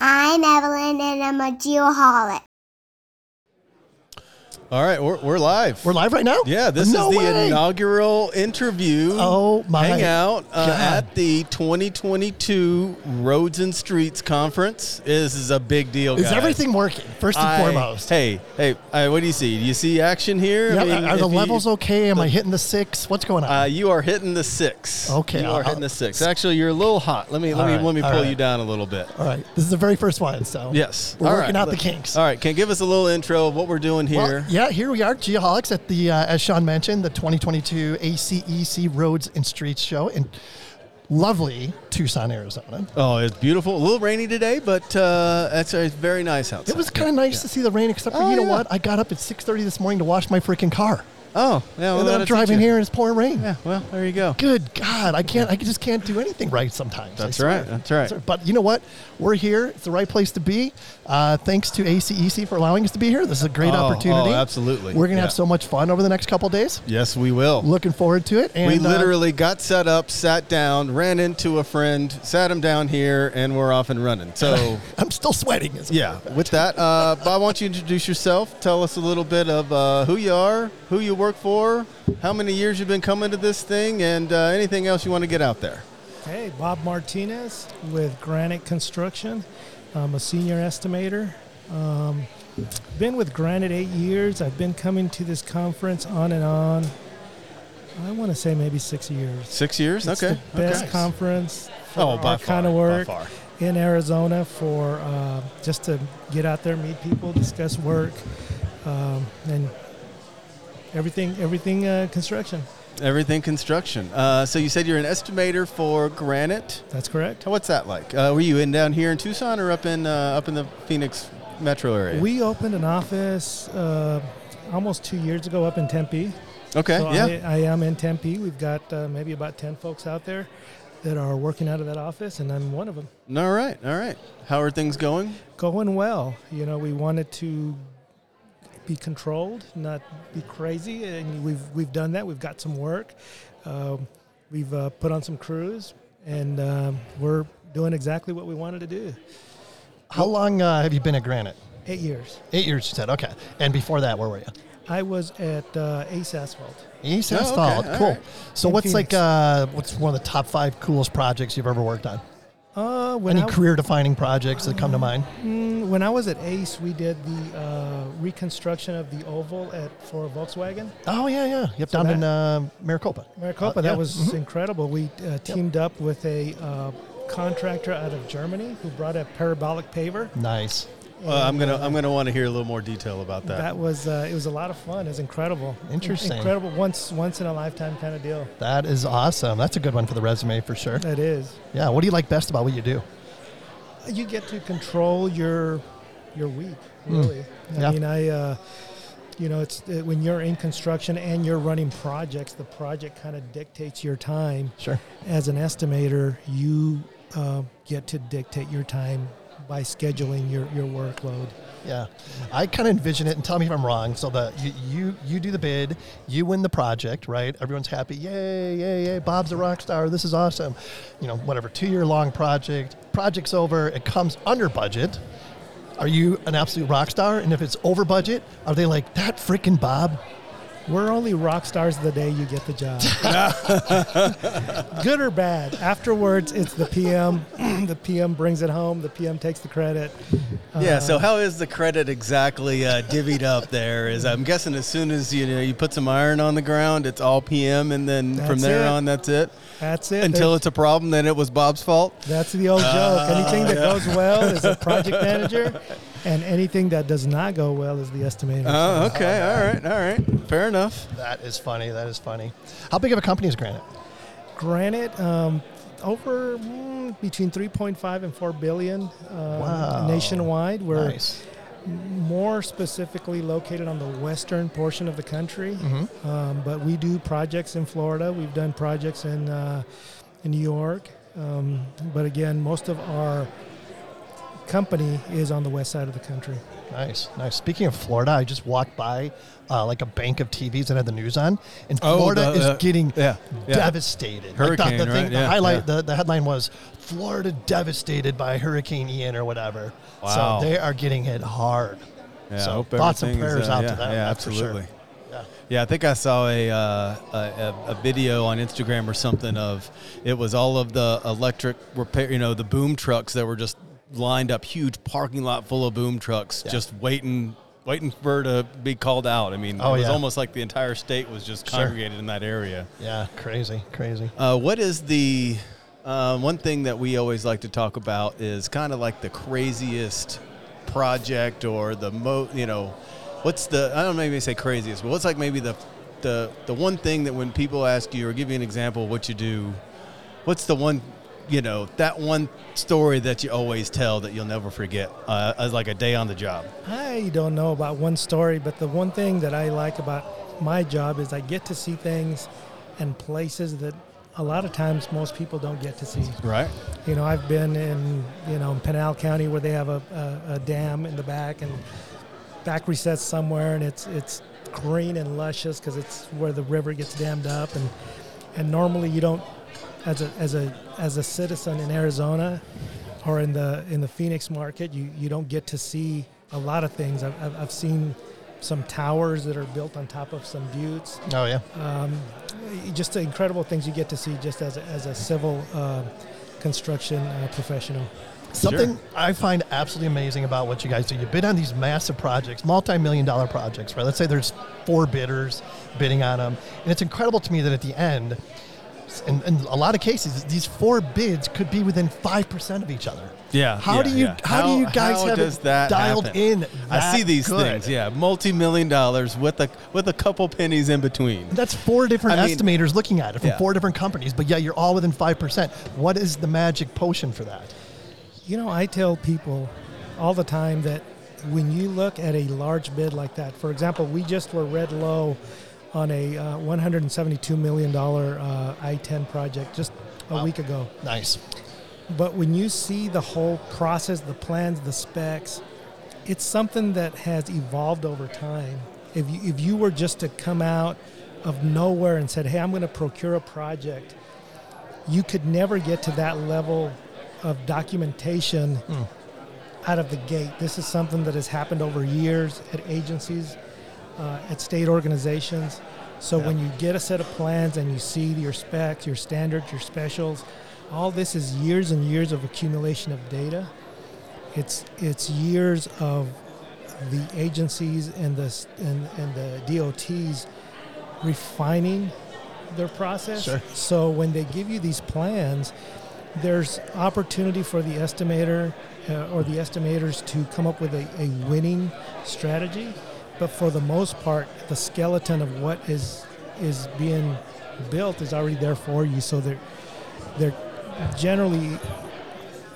I'm Evelyn and I'm a geoholic. All right, we're, we're live. We're live right now? yeah, this No is the way. inaugural interview. Oh, my Hangout uh, at the 2022 Roads and Streets Conference. This is a big deal, Is guys. everything working, first and I- foremost? Hey, hey, uh, what do you see? Do you see action here? Yeah, I mean, are the if you- levels okay? Am I hitting the six? What's going on? Uh, you are hitting the six. Okay, you I'll- are hitting the six. Actually, you're a little hot. Let me let me right, let me pull right. you down a little bit. All right, this is the very first one, so Yes, we're All working right. out the kinks. All right, can you give us a little intro of what we're doing here? Well, yeah, here we are, Geoholics at the, uh, as Sean mentioned, the 2022 ACEC Roads and Streets Show in lovely Tucson, Arizona. Oh, it's beautiful. A little rainy today, but uh, it's, it's very nice outside. It was kind of Yeah, nice yeah. to see the rain, except for Oh, you know yeah. what? I got up at 6:30 this morning to wash my freaking car, Oh, yeah. Well, and then I'm driving here and it's pouring rain. Yeah. Well, there you go. Good God, I can't. I just can't do anything right sometimes. That's right, that's right. But you know what? We're here. It's the right place to be. Uh, thanks to ACEC for allowing us to be here. This is a great Oh, opportunity. oh, absolutely. We're gonna Yeah. have so much fun over the next couple days. Yes, we will. Looking forward to it. And we uh, literally got set up, sat down, ran into a friend, sat him down here, and we're off and running. So, I'm still sweating. as yeah, with that, uh, Bob, why don't you introduce yourself? Tell us a little bit of uh, who you are, who you work for, how many years you've been coming to this thing, and uh, anything else you want to get out there. Hey, Bob Martinez with Granite Construction. I'm a senior estimator. Um, been with Granite eight years. I've been coming to this conference on and on. I want to say maybe six years. Six years? It's okay. the best okay. conference for Oh, our kind of work in Arizona for uh, just to get out there, meet people, discuss work, um, and everything, everything uh, construction. Everything construction. Uh, so you said you're an estimator for Granite. That's correct. What's that like? Uh, were you in down here in Tucson or up in uh, up in the Phoenix metro area? We opened an office uh, almost two years ago up in Tempe. okay. So yeah. I, I am in Tempe. We've got uh, maybe about 10 folks out there that are working out of that office, and I'm one of them. all right. All right. How are things going? Going well. You know, we wanted to be controlled, not be crazy, and we've, we've done that. We've got some work. Um, we've uh, put on some crews, and um, we're doing exactly what we wanted to do. How long uh, have you been at Granite? Eight years. Eight years, you said. Okay. And before that, where were you? I was at uh, Ace Asphalt. East Oh, okay. Asphalt. All Cool. right. So, In what's like? Uh, what's one of the top five coolest projects you've ever worked on? Uh, when Any I- career-defining projects that come to mind? Mm, when I was at Ace, we did the uh, reconstruction of the oval at for Volkswagen. Oh yeah, yeah. Yep, So down that- in uh, Maricopa. Maricopa. Uh, yeah. That was Mhm. incredible. We uh, teamed up with a uh, contractor out of Germany who brought a parabolic paver. Nice. Well, I'm gonna uh, I'm gonna want to hear a little more detail about that. That was uh, it was a lot of fun. It was incredible. Interesting. Incredible. Once once in a lifetime kind of deal. That is awesome. That's a good one for the resume for sure. That is. Yeah. What do you like best about what you do? You get to control your your week. Mm. Really. I Yeah. mean, I. Uh, you know, it's uh, when you're in construction and you're running projects, the project kind of dictates your time. Sure. as an estimator, you uh, get to dictate your time by scheduling your, your workload. Yeah, I kind of envision it, and tell me if I'm wrong. So the you, you you do the bid, you win the project, right? Everyone's happy. Yay, yay, yay! Bob's a rock star. This is awesome. You know, whatever. Two year long project. Project's over. It comes under budget. Are you an absolute rock star? And if it's over budget, are they like that freaking Bob? We're only rock stars the day you get the job. Good or bad. Afterwards, it's the PM. the PM brings it home. The PM takes the credit. yeah. So Uh, how is the credit exactly uh, divvied up there? Is I'm guessing as soon as you know you put some iron on the ground, it's all PM, and then from there it. on, that's it. that's it. Until it's a problem, then it was Bob's fault. That's the old joke. Anything that goes well is a project manager, and anything that does not go well is the estimator. Oh, So, okay. All right. All right. Fair enough. That is funny. That is funny. How big of a company is Granite? Granite, um, over mm, between 3.5 and 4 billion um, Wow. nationwide. We're Nice. more specifically located on the western portion of the country, Mm-hmm. um, but we do projects in Florida. We've done projects in uh, in New York, um, but again, most of our company is on the west side of the country. Nice, nice. Speaking of Florida, I just walked by uh, like a bank of TVs that had the news on, and Oh, Florida the, is uh, getting yeah, yeah. devastated. Like the- Hurricane, the, thing, right? the highlight, yeah. the, the headline was Florida devastated by Hurricane Ian or whatever. Wow. So they are getting hit hard. Yeah, I so hope thoughts and everything is, prayers uh, out yeah, to them. Yeah, that's for sure. absolutely. Yeah. Yeah, I think I saw a, uh, a a a video on Instagram or something of it was all of the electric repair, you know, the boom trucks that were just lined up, huge parking lot full of boom trucks, Yeah. just waiting, waiting for to be called out. I mean, Oh, it was yeah. almost like the entire state was just Sure. congregated in that area. Yeah, crazy, crazy. Uh, what is the uh, one thing that we always like to talk about is kind of like the craziest project or the mo you know what's the I don't know, maybe say craziest, but what's like maybe the the the one thing that when people ask you or give you an example of what you do, what's the one you know that one story that you always tell that you'll never forget uh, as like a day on the job. I don't know about one story, but the one thing that I like about my job is I get to see things and places that a lot of times most people don't get to see. Right. You know, I've been in you know in Pinal County where they have a, a, a dam in the back and back recessed somewhere, and it's it's green and luscious because it's where the river gets dammed up, and and normally you don't as a as a as a citizen in Arizona or in the in the Phoenix market, you you don't get to see a lot of things. I've, I've, I've seen some towers that are built on top of some buttes Oh yeah. um, just the incredible things you get to see just as a, as a civil uh, construction uh, professional. Something Sure. I find absolutely amazing about what you guys do. You bid on these massive projects, multi-million dollar projects, right? Let's say there's four bidders bidding on them, and it's incredible to me that at the end, in, in a lot of cases, these four bids could be within five percent of each other. Yeah. How yeah, do you yeah. how, do you guys have does it that dialed happen? in? I see these good? things, yeah, multi-million dollars with a with a couple pennies in between. That's four different I mean- estimators looking at it from Yeah. four different companies, but yeah, you're all within five percent. What is the magic potion for that? You know, I tell people all the time that when you look at a large bid like that, for example, we just were red low on a uh, $172 million uh, I-10 project just a Wow. week ago. Nice. But when you see the whole process, the plans, the specs, it's something that has evolved over time. If you, if you were just to come out of nowhere and said, "Hey, I'm going to procure a project," you could never get to that level of documentation out of the gate. This is something that has happened over years at agencies, uh, at state organizations. So when you get a set of plans and you see your specs, your standards, your specials, all this is years and years of accumulation of data. It's it's years of the agencies and the and, and the DOTs refining their process. Sure. So when they give you these plans, there's opportunity for the estimator uh, or the estimators to come up with a, a winning strategy. But for the most part, the skeleton of what is is being built is already there for you. So they're they're generally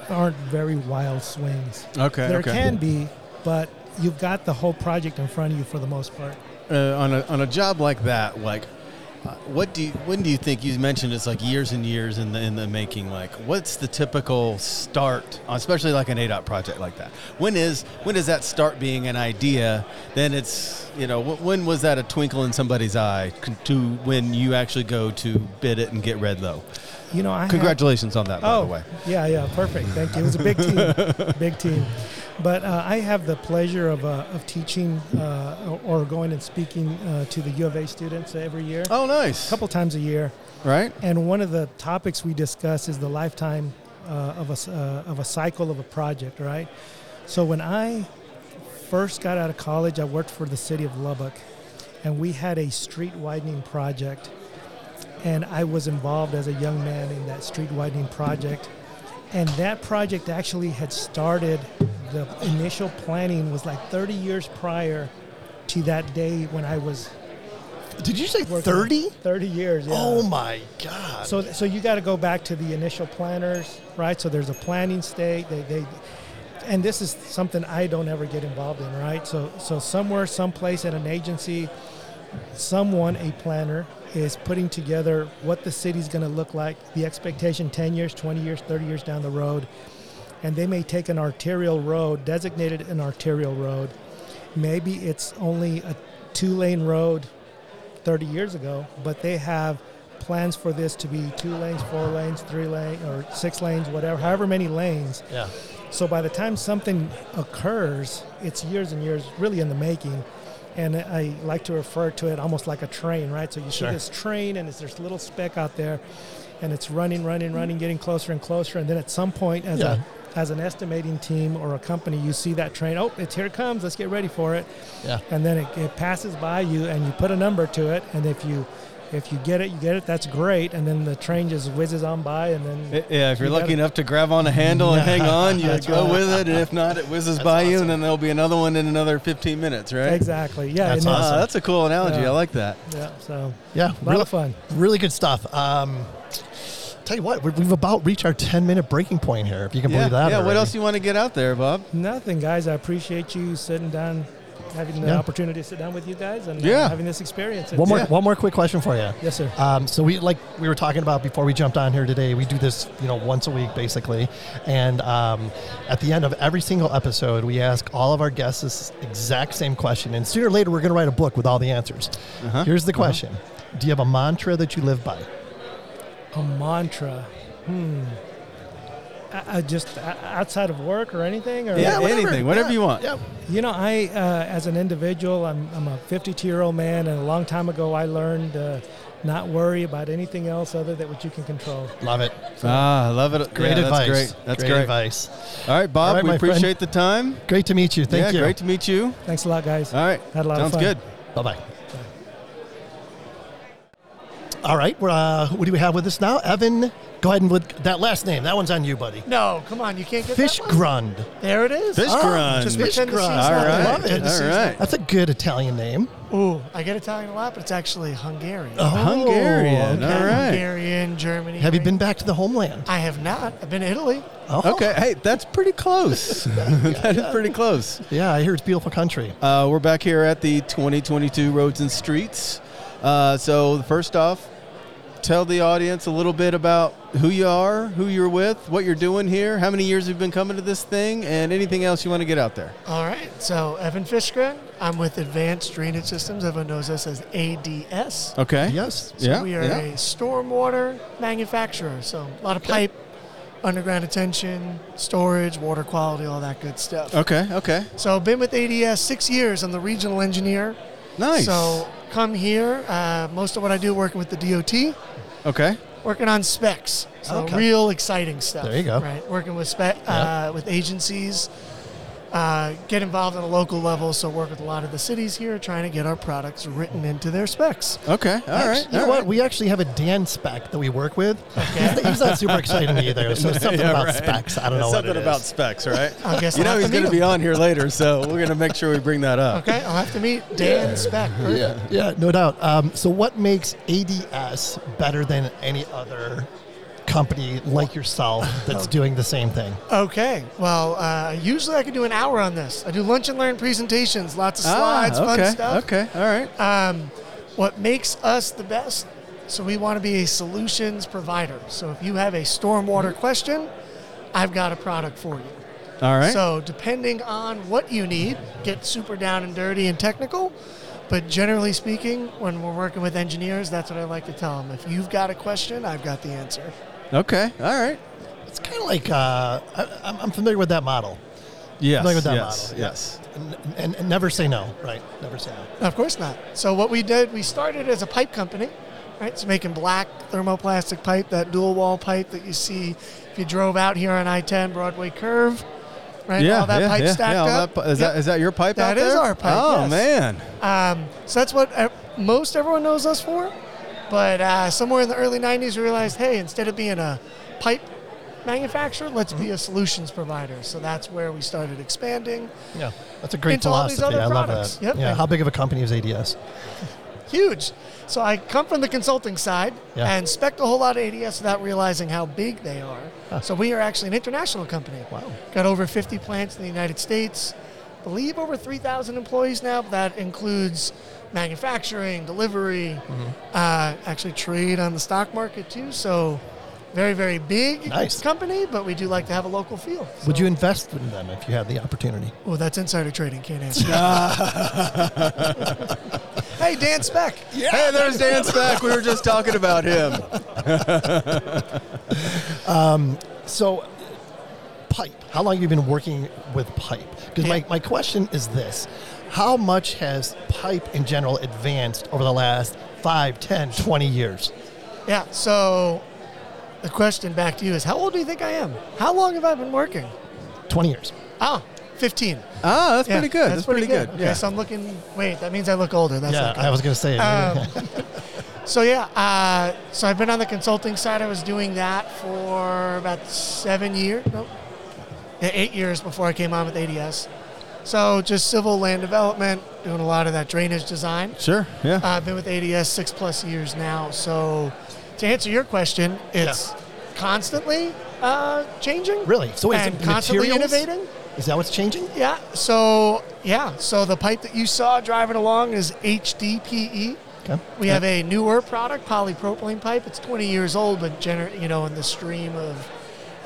aren't very wild swings. Okay. there okay. can be, but you've got the whole project in front of you for the most part. uh, on a on a job like that, like uh, what do you when do you think you mentioned it's like years and years in the in the making? Like, what's the typical start, especially like an ADOT project like that? When is when does that start being an idea? Then it's you know when was that a twinkle in somebody's eye to when you actually go to bid it and get red low? You know, I have- Congratulations on that, by oh, the way. yeah, yeah, perfect. Thank you. It was a big team, big team. But uh, I have the pleasure of, uh, of teaching uh, or going and speaking uh, to the U of A students every year, Oh, nice. a couple times a year. Right. And one of the topics we discuss is the lifetime uh, of a uh, of a cycle of a project, right? So when I first got out of college, I worked for the city of Lubbock, and we had a street widening project, and I was involved as a young man in that street widening project. And that project actually had started. The initial planning was like 30 years prior to that day when I was Did you say thirty? 30 years. Yeah. Oh my god. So, so you got to go back to the initial planners, right? So there's a planning state. They, they, and this is something I don't ever get involved in, right? So, so somewhere, someplace at an agency, someone, a planner, is putting together what the city's going to look like, the expectation 10 years, 20 years, 30 years down the road. And they may take an arterial road, designated an arterial road. Maybe it's only a two lane road 30 years ago, but they have plans for this to be two lanes, four lanes, three lanes, or six lanes, whatever, however many lanes. Yeah. So by the time something occurs, it's years and years really in the making. And I like to refer to it almost like a train, right? So you Sure. see this train and it's this little speck out there and it's running, running, running, getting closer and closer. And then at some point, as, Yeah. a, as an estimating team or a company, you see that train, oh, it's here it comes, let's get ready for it. Yeah. And then it, it passes by you and you put a number to it. And if you if you get it, you get it, that's great. And then the train just whizzes on by and then Yeah, if you're You lucky enough to grab on a handle and hang on, you go right. with it. And if not, it whizzes by you, and then there'll be another one in another 15 minutes, right? Exactly. Yeah. That's and awesome. that's a cool analogy. Yeah. I like that. Yeah. So Yeah. a lot Really, of fun. really good stuff. Um, tell you what, we- we've about reached our 10 minute breaking point here, if you can Yeah, believe that. yeah. What else you want to get out there, Bob? Nothing, guys. I appreciate you sitting down, having the Yeah. opportunity to sit down with you guys, and uh, Yeah. having this experience. One more, It's- one more quick question for you. Yes, sir. Um, so we like we were talking about before we jumped on here today. We do this, you know, once a week basically, and um, at the end of every single episode, we ask all of our guests this exact same question. And sooner or later, we're going to write a book with all the answers. Uh-huh. Here's the question: Do you have a mantra that you live by? A mantra. Hmm. I, I just uh, outside of work or anything, or Yeah, whatever. anything, whatever Yeah, you want. Yeah. you know, I uh, as an individual, I'm I'm a 52 year old man, and a long time ago, I learned uh, not worry about anything else other than what you can control. Love it. Ah, I love it. Great Yeah, advice. That's great. That's great, great. advice. All right, Bob. All right, we my friend. appreciate the time. Great to meet you. Thank yeah, you. great to meet you. Thanks a lot, guys. All right, Had a lot of fun. sounds fun. good. Bye bye. All right, uh, what do we have with us now? Evan, go ahead and with that last name. That one's on you, buddy. No, come on, you can't get Fish that one? Grund. There it is. Fish Ah, Grund. Just Fish pretend Grund. C's All not there. right. Love it. Pretend the All C's right. not That's a good Italian name. Ooh, I get Italian a lot, but it's actually Hungarian. Oh, Hungarian. okay. All right. Hungarian, Germany. Have you been back to the homeland? I have not. I've been to Italy. Oh, Okay, hey, that's pretty close. that is pretty close. Yeah, I hear it's beautiful country. Uh, we're back here at the 2022 Roads and Streets. Uh, so, first off, tell the audience a little bit about who you are, who you're with, what you're doing here, how many years you've been coming to this thing, and anything else you want to get out there. All right. So, Evan Fischgrund. I'm with Advanced Drainage Systems. Everyone knows us as ADS. Okay. Yes. So Yeah. we are yeah. a stormwater manufacturer. So, a lot of pipe, underground detention, storage, water quality, all that good stuff. Okay. Okay. So, I've been with ADS six years. I'm the regional engineer. Nice. So, come here. Uh, most of what I do working with the DOT. okay. working on specs. So Okay. real exciting stuff. There you go. Right, working with spec Yeah. uh, with agencies. Uh, get involved on a local level. So work with a lot of the cities here, trying to get our products written into their specs. Okay. All right. Actually, you know all what? We actually have a Dan spec that we work with. He's, he's not super excited either. So something Yeah, about right. specs. I don't know It's what something it is. about specs, right? I guess you know he's going to be on here later, so we're going to make sure we bring that up. Okay, I'll have to meet Dan Spec. Yeah, yeah, no doubt. Um, so, what makes ADS better than any other company like yourself that's doing the same thing? Okay, well, uh, usually I could do an hour on this. I do lunch and learn presentations, lots of slides, ah, okay. fun stuff. Okay. All right. Um, what makes us the best? So we want to be a solutions provider. So if you have a stormwater question, I've got a product for you. All right. So depending on what you need, get super down and dirty and technical. But generally speaking, when we're working with engineers, that's what I like to tell them. If you've got a question, I've got the answer. Okay. All right. It's kind of like uh, I, I'm- I'm familiar with that model. Yes. Familiar with that yes. model. yeah. Yes. And, and, and never say no, right? Never say no. Of course not. So what we did, we started as a pipe company, right? So making black thermoplastic pipe, that dual wall pipe that you see if you drove out here on I-10 Broadway Curve, right? Yeah. all that yeah, pipe yeah, stacked yeah, up. that is Yep. that is that your pipe out That is there? our pipe, Oh yes. man. Um, so that's what uh, most everyone knows us for. But uh, somewhere in the early 90s, we realized, hey, instead of being a pipe manufacturer, let's be a solutions provider. So that's where we started expanding. Yeah, that's a great Into all these philosophy. I love that. Yep. Yeah. How big of a company is ADS? huge. So I come from the consulting side Yeah. and spec a whole lot of ADS without realizing how big they are. So we are actually an international company. Wow. Got over 50 plants in the United States. Believe over 3,000 employees now. But that includes manufacturing, delivery, Mm-hmm. uh, actually trade on the stock market too. So very, very big Nice. company, but we do like to have a local feel. Would you invest in them if you had the opportunity? Well, that's insider trading. Can't answer. hey, Dan Speck. Yeah, hey, there's Dan Speck. We were just talking about him. So, pipe. How long have you been working with pipe? Because my, my question is this How much has pipe in general advanced over the last 5, 10, 20 years? Yeah. So the question back to you is, how old do you think I am? How long have I been working? 20 years. Oh, 15. Ah, that's Yeah, pretty good. That's, pretty, good. Okay, Yeah. so I'm looking. Wait, that means I look older. That's yeah, not. I was going to say. Um, So yeah, uh, so I've been on the consulting side. I was doing that for about seven years, no, yeah, eight years before I came on with ADS. So just civil land development, doing a lot of that drainage design. Sure. Yeah. Uh, I've been with ADS six plus years now. So to answer your question, it's constantly uh, changing. really? So is and it constantly materials? innovating. Is that what's changing? Yeah. So yeah. So the pipe that you saw driving along is HDPE. Okay. We have a newer product, polypropylene pipe. It's 20 years old, but gener- you know, in the stream of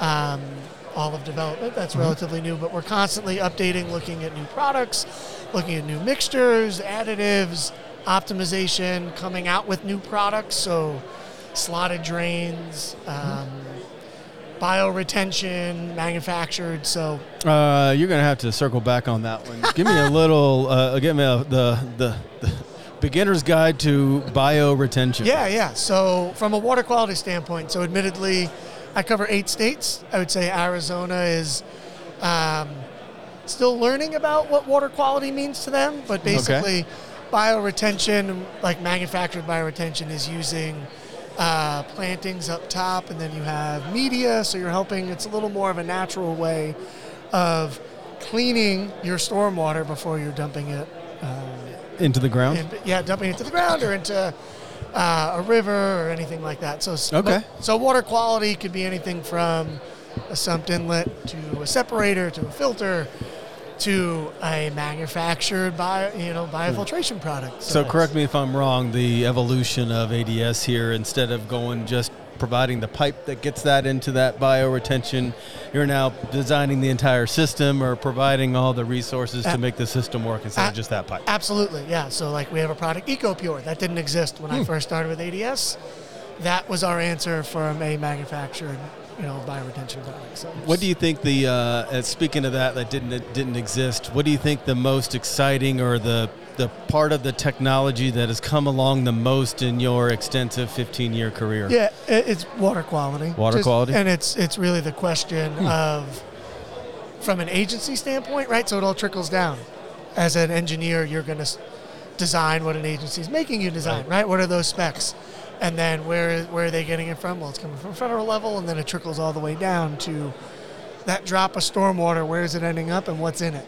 um, all of development, that's relatively new. But we're constantly updating, looking at new products, looking at new mixtures, additives, optimization, coming out with new products. So slotted drains, um, bioretention, manufactured. So Uh, you're gonna have to circle back on that one. Give me a little. Uh, give me a, the, the the beginner's guide to bioretention. Yeah, yeah. So from a water quality standpoint, so admittedly, I cover eight states. I would say Arizona is um, still learning about what water quality means to them, but basically, bioretention, like manufactured bioretention, is using uh, plantings up top, and then you have media. So you're helping. It's a little more of a natural way of cleaning your stormwater before you're dumping it. Um, Into the ground. and, yeah, dumping it to the ground or into uh, a river or anything like that. So Okay. So water quality could be anything from a sump inlet to a separator to a filter to a manufactured bio, you know, biofiltration product. So correct me if I'm wrong. The evolution of ADS here, instead of going just providing the pipe that gets that into that bioretention, you're now designing the entire system or providing all the resources to make the system work instead a- of just that pipe. Absolutely, yeah. So like we have a product EcoPure that didn't exist when I first started with ADS. That was our answer from a manufacturer you know, bioretention product. So What do you think the uh, uh, speaking of that that didn't didn't exist? What do you think the most exciting or the the part of the technology that has come along the most in your extensive 15 year career? Yeah, it's water quality. Water quality? Hmm. and it's it's really the question of, from an agency standpoint, right? So it all trickles down. As an engineer, you're going to design what an agency is making you design, right. What are those specs? And then where where are they getting it from? Well, it's coming from federal level, and then it trickles all the way down to that drop of stormwater. Where is it ending up, and what's in it?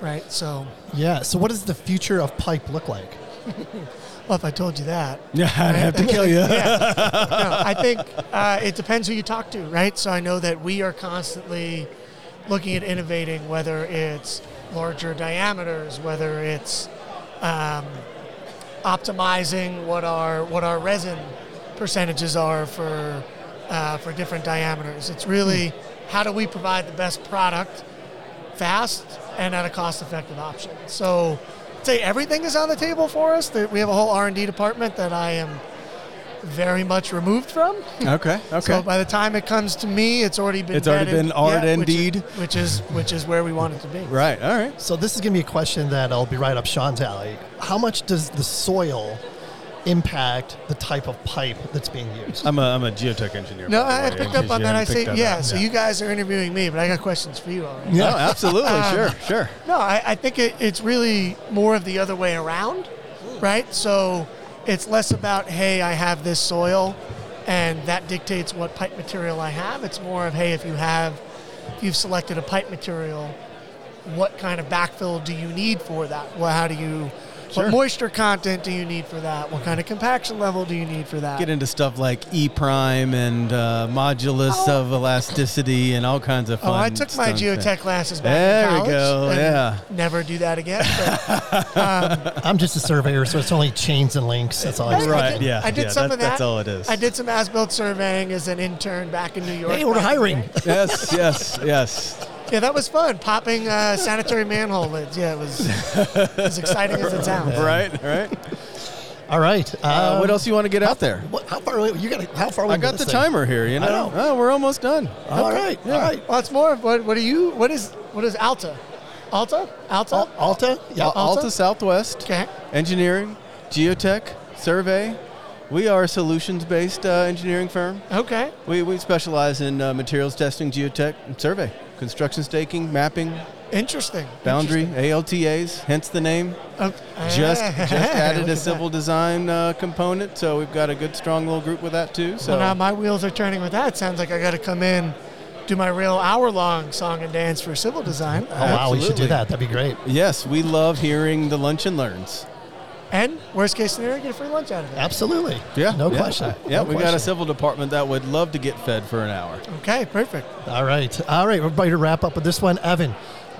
Right. So, Yeah. So, what does the future of pipe look like? well, if I told you that, Yeah, I'd have to kill you. yeah. No, I think uh, it depends who you talk to, right? So I know that we are constantly looking at innovating, whether it's larger diameters, whether it's um, optimizing what our what our resin percentages are for uh, for different diameters. It's really how do we provide the best product fast and at a cost-effective option. So, I'd say everything is on the table for us. That we have a whole R&D department that I am very much removed from. Okay. Okay. So by the time it comes to me, it's already been It's already been R'd Yeah, which is- indeed. which is which is where we want it to be. right. All right. So, this is going to be a question that I'll be right up Sean's alley. How much does the soil impact the type of pipe that's being used? I'm a, I'm a geotech engineer. No, I I way, picked up on that. I say, picked yeah. up. So you guys are interviewing me, but I got questions for you already. No, absolutely. Um, sure. Sure. No, I, I think it, it's really more of the other way around, right? So it's less about, hey, I have this soil, and that dictates what pipe material I have. It's more of, hey, if you have, if you've selected a pipe material, what kind of backfill do you need for that? Well, how do you Sure. What moisture content do you need for that? What kind of compaction level do you need for that? Get into stuff like E prime and uh, modulus Oh. of elasticity and all kinds of fun. Oh, I took my stuff. geotech classes back There in we go, yeah. Never do that again. But I'm just a surveyor, so it's only chains and links. That's all I I do. did- Right, yeah. I did yeah, some that- of that. That's all it is. I did some as-built surveying as an intern back in New York. Hey, we're back in the hiring. yes, yes, yes. Yeah, that was fun. Popping uh, sanitary manhole lids. Yeah, it was as exciting as it sounds. Right, right. All right. Uh, um, what else you want to get out there? What, how far away? You got? How far? Away I got the thing? timer here. You know, I know. Oh, we're almost done. All right. All right. Well, it's more what, what are you? What is what is Alta? Alta? Alta? Al- Alta. Yeah. Al- Alta Southwest okay. Engineering, Geotech, Survey. We are a solutions-based uh, engineering firm. Okay. We, we specialize in uh, materials testing, geotech, and survey, construction staking, mapping, Interesting. boundary, ALTAs. Hence the name. Interesting. Oh, Just just added at a that. civil design uh, component, so we've got a good strong little group with that too. So Well, now my wheels are turning with that. Sounds like I got to come in, do my real hour-long song and dance for civil design. Oh wow, we should do that. That'd be great. yes, we love hearing the lunch and learns. And worst case scenario, get a free lunch out of it. Absolutely. Yeah, No yeah. question. Yeah, No we got a civil department that would love to get fed for an hour. Okay, perfect. All right. All right. Everybody to wrap up with this one. Evan,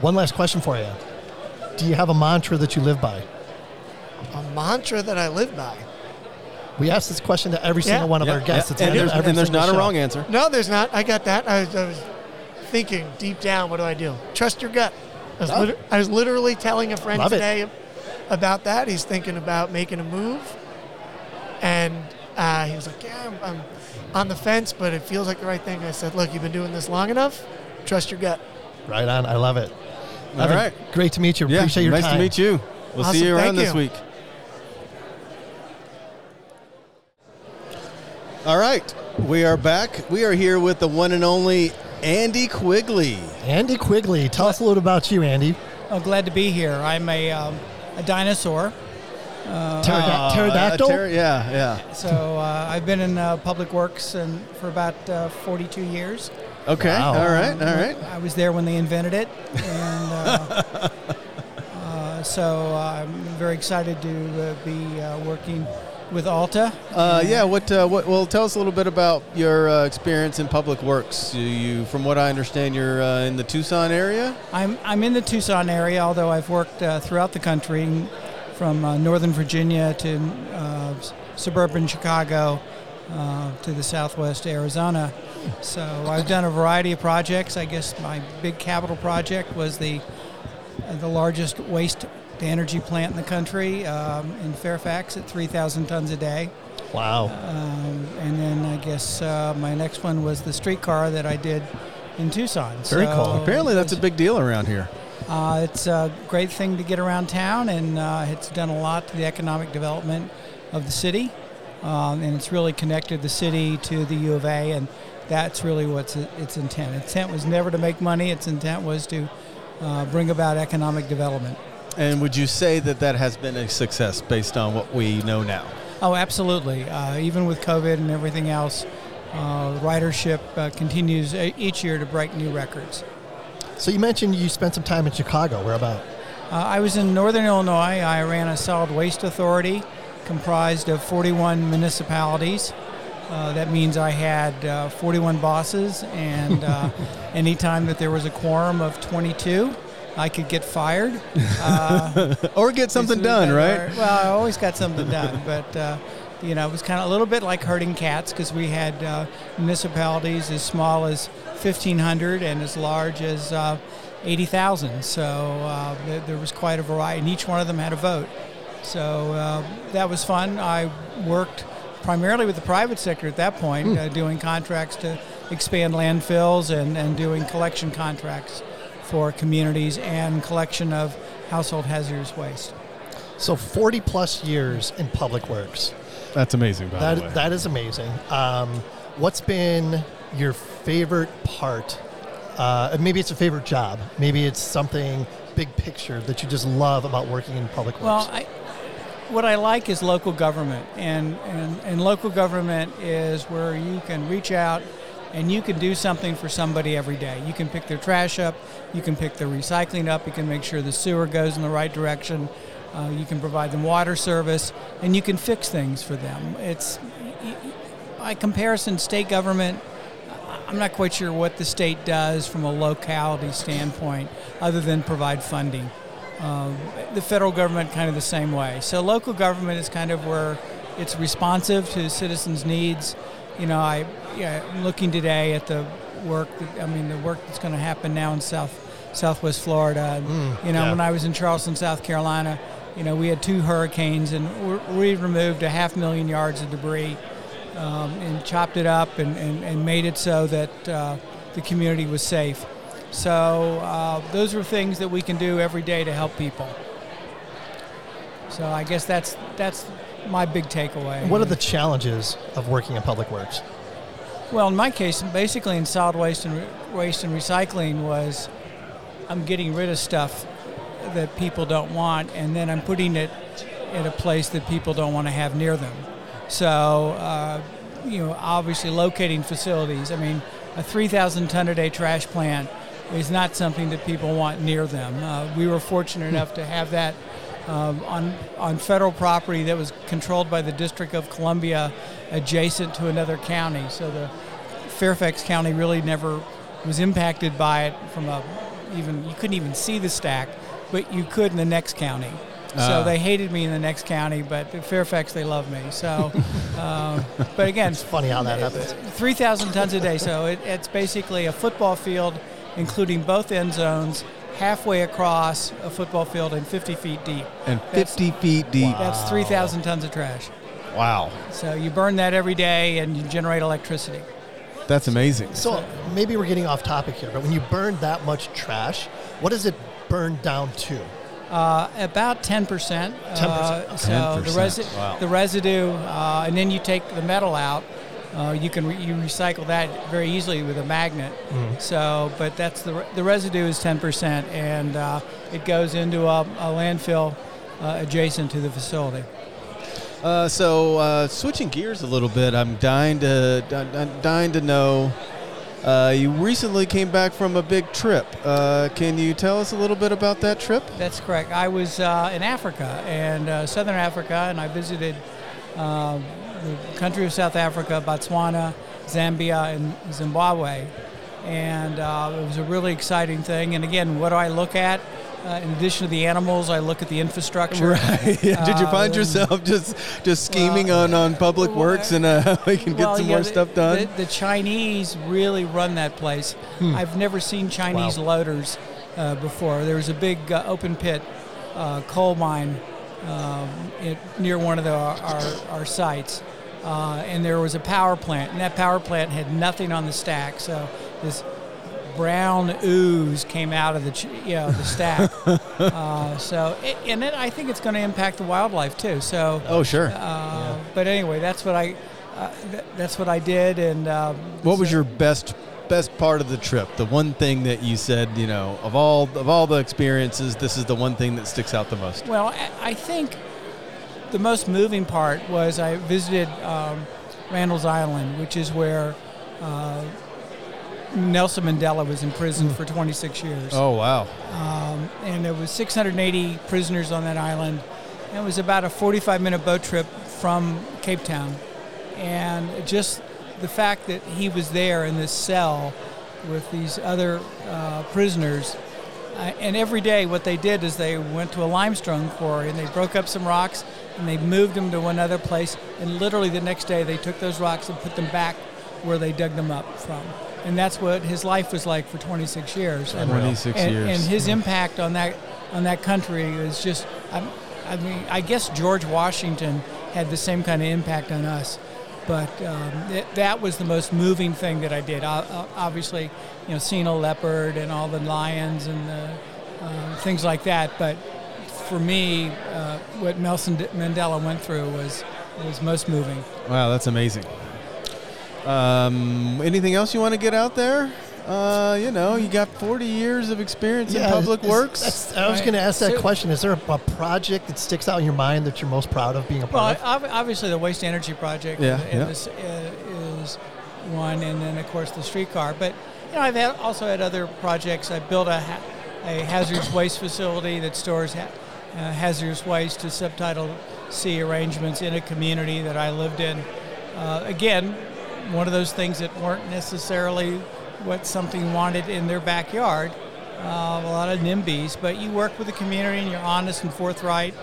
one last question for you. Do you have a mantra that you live by? A mantra that I live by. We ask this question to every single one of Yeah, our guests. yeah. and there's, and there's single not a wrong answer. No, there's not. I got that. I was, I was thinking deep down, what do I do? Trust your gut. I was, Oh. liter- I was literally telling a friend Love it. Today about that. He's thinking about making a move. And uh, he was like, Yeah, I'm, I'm on the fence, but it feels like the right thing. I said, Look, you've been doing this long enough. Trust your gut. Right on. I love it. All Evan, right. Great to meet you. Yeah, Appreciate your nice time. to meet you. We'll Awesome. see you around Thank this you. week. All right, we are back. We are here with the one and only Andy Quigley. Andy Quigley. Tell us a little about you, Andy. Oh, glad to be here. I'm a, um, a dinosaur. Pterod- Uh, pterodactyl? pter- yeah, yeah. So uh, I've been in uh, public works and for about uh, 42 years. Okay. Wow. All right. All right. I was there when they invented it, and uh, uh, so uh, I'm very excited to uh, be uh, working with Alta. Uh, yeah. What? Uh, what? Well, tell us a little bit about your uh, experience in public works. You, you, from what I understand, you're uh, in the Tucson area. I'm I'm in the Tucson area, although I've worked uh, throughout the country, from uh, Northern Virginia to uh, suburban Chicago uh, to the Southwest Arizona. So I've done a variety of projects. I guess my big capital project was the the largest waste to energy plant in the country um, in Fairfax at 3,000 tons a day. Wow. Um, and then I guess uh, my next one was the streetcar that I did in Tucson. Very cool. Apparently, that's a big deal around here. uh, it's a great thing to get around town, and uh, it's done a lot to the economic development of the city. Um, and it's really connected the city to the U of A, and that's really what's its intent. Its intent was never to make money. Its intent was to uh, bring about economic development. And would you say that that has been a success based on what we know now? Oh, absolutely. Uh, even with COVID and everything else, uh, ridership uh, continues each year to break new records. So you mentioned you spent some time in Chicago. Where about? Uh, I was in northern Illinois. I ran a solid waste authority comprised of 41 municipalities. Uh, that means I had uh, 41 bosses, and uh, anytime that there was a quorum of 22, I could get fired. Uh, Or get something done, right? well, I always got something done, but uh, you know, it was kind of a little bit like herding cats because we had uh, municipalities as small as 1,500 and as large as uh, 80,000. So uh, there, there was quite a variety, and each one of them had a vote. So uh, that was fun. I worked primarily with the private sector at that point, uh, doing contracts to expand landfills and, and doing collection contracts for communities and collection of household hazardous waste. So 40 plus years in public works. That's amazing, by the way. That that is amazing. Um, what's been your favorite part? Uh, maybe it's a favorite job. Maybe it's something big picture that you just love about working in public works. Well, I, what I like is local government, and, and, and local government is where you can reach out and you can do something for somebody every day. You can pick their trash up, you can pick their recycling up, you can make sure the sewer goes in the right direction. Uh, you can provide them water service, and you can fix things for them. It's by comparison, state government. I'm not quite sure what the state does from a locality standpoint, other than provide funding. Um, the federal government kind of the same way. So local government is kind of where it's responsive to citizens' needs. You know, I yeah, I'm looking today at the work. That, I mean, the work that's going to happen now in South Southwest Florida. And, you know, yeah. when I was in Charleston, South Carolina, you know, we had two hurricanes, and we- we removed a half million yards of debris um, and chopped it up and, and, and made it so that uh, the community was safe. So uh, those are things that we can do every day to help people. So I guess that's that's my big takeaway. What are the challenges of working in public works? Well, in my case, basically in solid waste and re- waste and recycling was I'm getting rid of stuff that people don't want, and then I'm putting it in a place that people don't want to have near them. So, uh, you know, obviously locating facilities. I mean, a 3,000 ton a day trash plant is not something that people want near them. Uh, we were fortunate enough to have that um, on on federal property that was controlled by the District of Columbia, adjacent to another county. So the Fairfax County really never was impacted by it from a even you couldn't even see the stack, but you could in the next county. So Ah. they hated me in the next county, but at Fairfax they love me. So, um, but again, It's funny how that happens. 3,000 tons a day. So it, it's basically a football field, including both end zones, halfway across a football field and 50 feet deep. And That's- 50 feet deep. That's 3,000 tons of trash. Wow. So you burn that every day and you generate electricity. That's amazing. So maybe we're getting off topic here, but when you burn that much trash, what does it burn down to? Uh, about 10%. 10%, Uh, so the, 10%, resi- wow. the residue, uh, and then you take the metal out. Uh, you can re- you recycle that very easily with a magnet. So, but that's the re- the residue is 10%, and uh, it goes into a, a landfill uh, adjacent to the facility. Uh, so uh, switching gears a little bit, I'm dying to dying to know. Uh, you recently came back from a big trip. Uh, can you tell us a little bit about that trip? That's correct. I was uh, in Africa and uh, Southern Africa, and I visited um the country of South Africa, Botswana, Zambia, and Zimbabwe. And uh, it was a really exciting thing. And again, what do I look at? Uh, in addition to the animals, I look at the infrastructure. Right. Did you find Um, yourself just just scheming well, on, on public well, works and uh, we can get Well, some yeah, more the- stuff done? The, the Chinese really run that place. I've never seen Chinese Wow. loaders uh, before. There was a big uh, open pit uh, coal mine um, it, near one of the, our, our sites, uh, and there was a power plant, and that power plant had nothing on the stack. So this brown ooze came out of the ch- you know the stack. uh, so it, and it, I think it's going to impact the wildlife too. So oh, sure. uh, But anyway, that's what I uh, th- that's what I did. And um, What was your best best part of the trip? The one thing that you said, you know, of all of all the experiences, this is the one thing that sticks out the most. Well, I- think the most moving part was I visited um, Randall's Island, which is where uh, Nelson Mandela was in prison for 26 years. Oh wow. Um, and there was 680 prisoners on that island. And it was about a 45 minute boat trip from Cape Town. And just the fact that he was there in this cell with these other uh, prisoners. Uh, and every day, what they did is they went to a limestone quarry and they broke up some rocks and they moved them to another place. And literally the next day, they took those rocks and put them back where they dug them up from. And that's what his life was like for 26 years. And, 26 and, years. and his impact on that on that country is just. I, I mean, I guess George Washington had the same kind of impact on us, but um, th- that was the most moving thing that I did. Obviously, you know, seeing a leopard and all the lions and the, uh, things like that. But for me, uh, what Nelson Mandela went through was was most moving. Wow, that's amazing. Um, anything else you want to get out there? Uh, you know, you got 40 years of experience in public is- works. I was Right. going to ask that So- question. Is there a, a project that sticks out in your mind that you're most proud of being a Well, part of? ob- obviously the waste energy project Yeah, and yeah. This, uh, is one, and then of course the streetcar. But you know, I've had, also had other projects. I built a, ha- a hazardous waste facility that stores ha- uh, hazardous waste to subtitle C arrangements in a community that I lived in. Uh, again, one of those things that weren't necessarily what something wanted in their backyard. Uh, a lot of NIMBYs, but you work with the community and you're honest and forthright,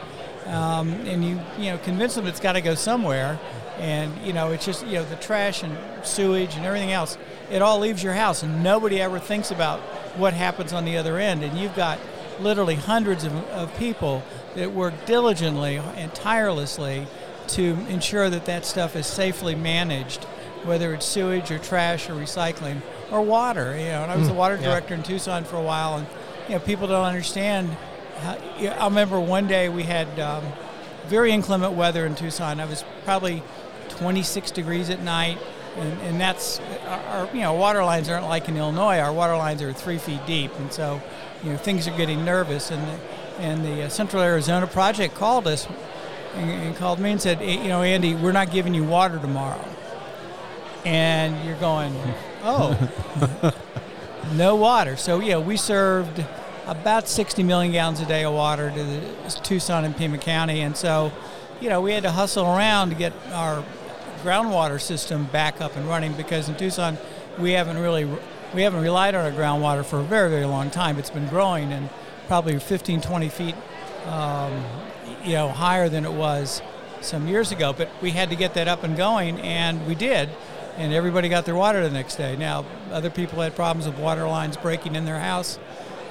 um, and you you know convince them it's got to go somewhere, and you know it's just you know the trash and sewage and everything else, it all leaves your house, and nobody ever thinks about what happens on the other end, and you've got literally hundreds of, of people that work diligently and tirelessly to ensure that that stuff is safely managed, whether it's sewage or trash or recycling or water. You know, and I was the water yeah. director in Tucson for a while, and you know, people don't understand. How, you know, I remember one day we had um, very inclement weather in Tucson. I was probably 26 degrees at night, and, and that's our, our you know water lines aren't like in Illinois. Our water lines are three feet deep, and so you know things are getting nervous. And the, and the uh, Central Arizona Project called us and, and called me and said, "Eh, you know, Andy, we're not giving you water tomorrow. And you're going, oh, no water. So yeah, we served about 60 million gallons a day of water to the Tucson and Pima County, and so you know we had to hustle around to get our groundwater system back up and running because in Tucson we haven't really we haven't relied on our groundwater for a very very long time. It's been growing and probably 15 20 feet um, you know higher than it was some years ago. But we had to get that up and going, and we did. And everybody got their water the next day. Now, other people had problems with water lines breaking in their house,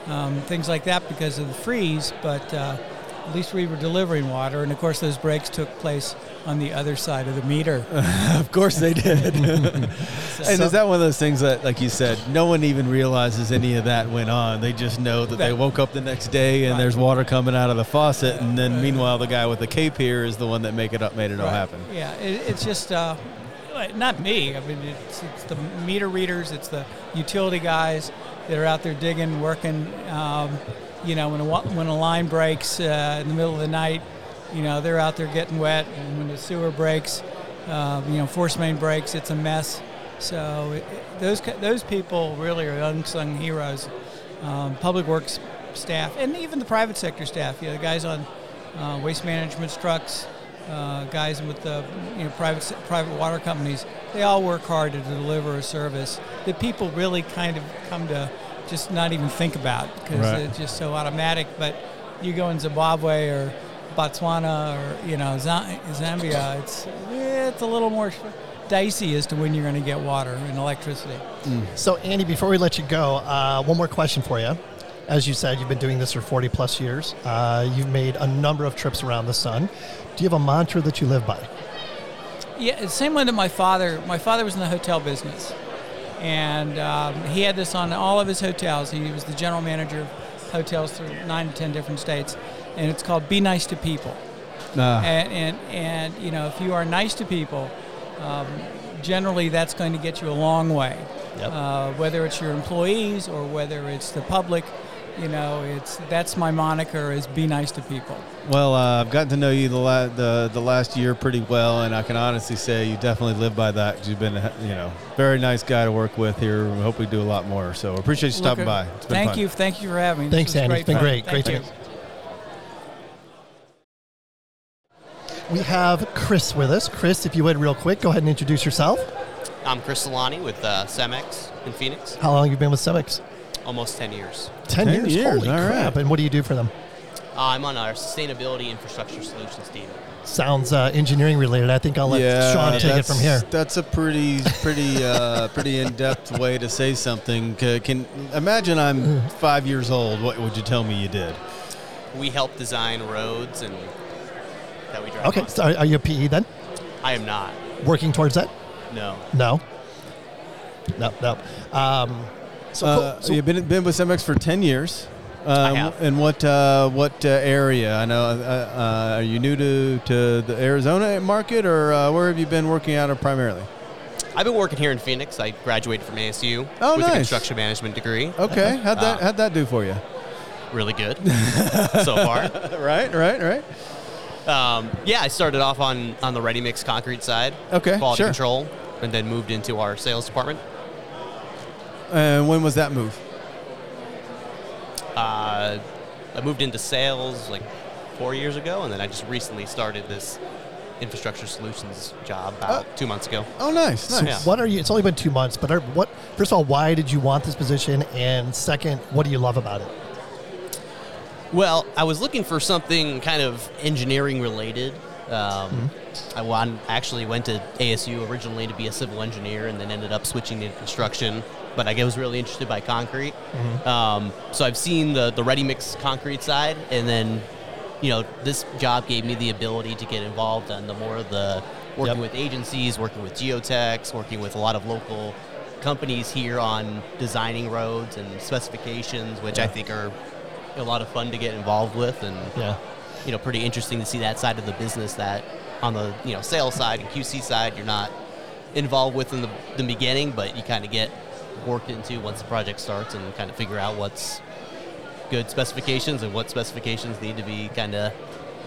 um, things like that because of the freeze. But uh, at least we were delivering water, and of course, those breaks took place on the other side of the meter. of course they did. and is that one of those things that, like you said, no one even realizes any of that went on? They just know that they woke up the next day and Right. there's water coming out of the faucet, and then meanwhile the guy with the cape here is the one that make it up, made it all happen. Yeah, it, it's just uh, not me. I mean, it's, it's the meter readers, it's the utility guys that are out there digging, working. Um, you know, when a when a line breaks uh, in the middle of the night, you know they're out there getting wet, and when the sewer breaks, uh, you know, force main breaks, it's a mess. So it, those those people really are unsung heroes. Um, public works staff, and even the private sector staff. You know, the guys on uh, waste management trucks, uh, guys with the you know private private water companies. They all work hard to deliver a service that people really kind of come to just not even think about because Right. it's just so automatic. But you go in Zimbabwe or Botswana or you know Zambia, it's it's a little more dicey as to when you're going to get water and electricity. So, Andy, before we let you go, uh, one more question for you. As you said, you've been doing this for 40 plus years. Uh, you've made a number of trips around the sun. Do you have a mantra that you live by? Yeah, same one that my father. My father was in the hotel business, and um, he had this on all of his hotels. He was the general manager of hotels through nine to ten different states, and it's called "Be Nice to People." Ah. And and, and you know, if you are nice to people, um, generally that's going to get you a long way. Yep. Uh, whether it's your employees or whether it's the public, you know, it's that's my moniker is "Be nice to people." Well, uh, I've gotten to know you the, la- the the last year pretty well, and I can honestly say you definitely live by that. 'cause You've been, a, you know, very nice guy to work with here. We hope we do a lot more. So appreciate you stopping Look, by. It's been thank fun. you, thank you for having me. Thanks, was Andy. It's been fun. great. Thank Great you. to We have Chris with us. Chris, if you would, real quick, go ahead and introduce yourself. I'm Chris Celani with uh, Cemex in Phoenix. How long have you been with Cemex? Almost 10 years. 10, 10 years. years, Holy all crap. right. And what do you do for them? Uh, I'm on our Sustainability Infrastructure Solutions team. Sounds uh, engineering related. I think I'll let Sean take it from here. That's a pretty, pretty, uh, pretty in-depth way to say something. C- Can imagine I'm five years old. What would you tell me you did? We help design roads and that we drive Okay, on. so are, are you a PE then? I am not. Working towards that? No. No. No, no. Um, so, Uh, so you've been been with Cemex for ten years. Um, have. And what uh, what uh, area? I know. Uh, uh, are you new to, to the Arizona market, or uh, where have you been working out of primarily? I've been working here in Phoenix. I graduated from ASU Oh, with nice. a construction management degree. Okay, how'd that Uh, how'd that do for you? Really good so far. right, right, right. Um, yeah, I started off on, on the ready mix concrete side, Okay, quality sure. control, and then moved into our sales department. And when was that move? Uh, I moved into sales like four years ago, and then I just recently started this infrastructure solutions job about two months ago. Oh, nice. nice. So Yeah. what are you? It's only been two months, but are, what? First of all, why did you want this position? And second, what do you love about it? Well, I was looking for something kind of engineering related. Um, I won, actually went to ASU originally to be a civil engineer, and then ended up switching to construction. But I was really interested by concrete, um, so I've seen the the ready mix concrete side, and then you know this job gave me the ability to get involved on the more of the working Yep. with agencies, working with geotechs, working with a lot of local companies here on designing roads and specifications, which I think are a lot of fun to get involved with and Yeah. you know pretty interesting to see that side of the business that on the you know sales side and QC side you're not involved with in the, the beginning but you kind of get worked into once the project starts and kind of figure out what's good specifications and what specifications need to be kind of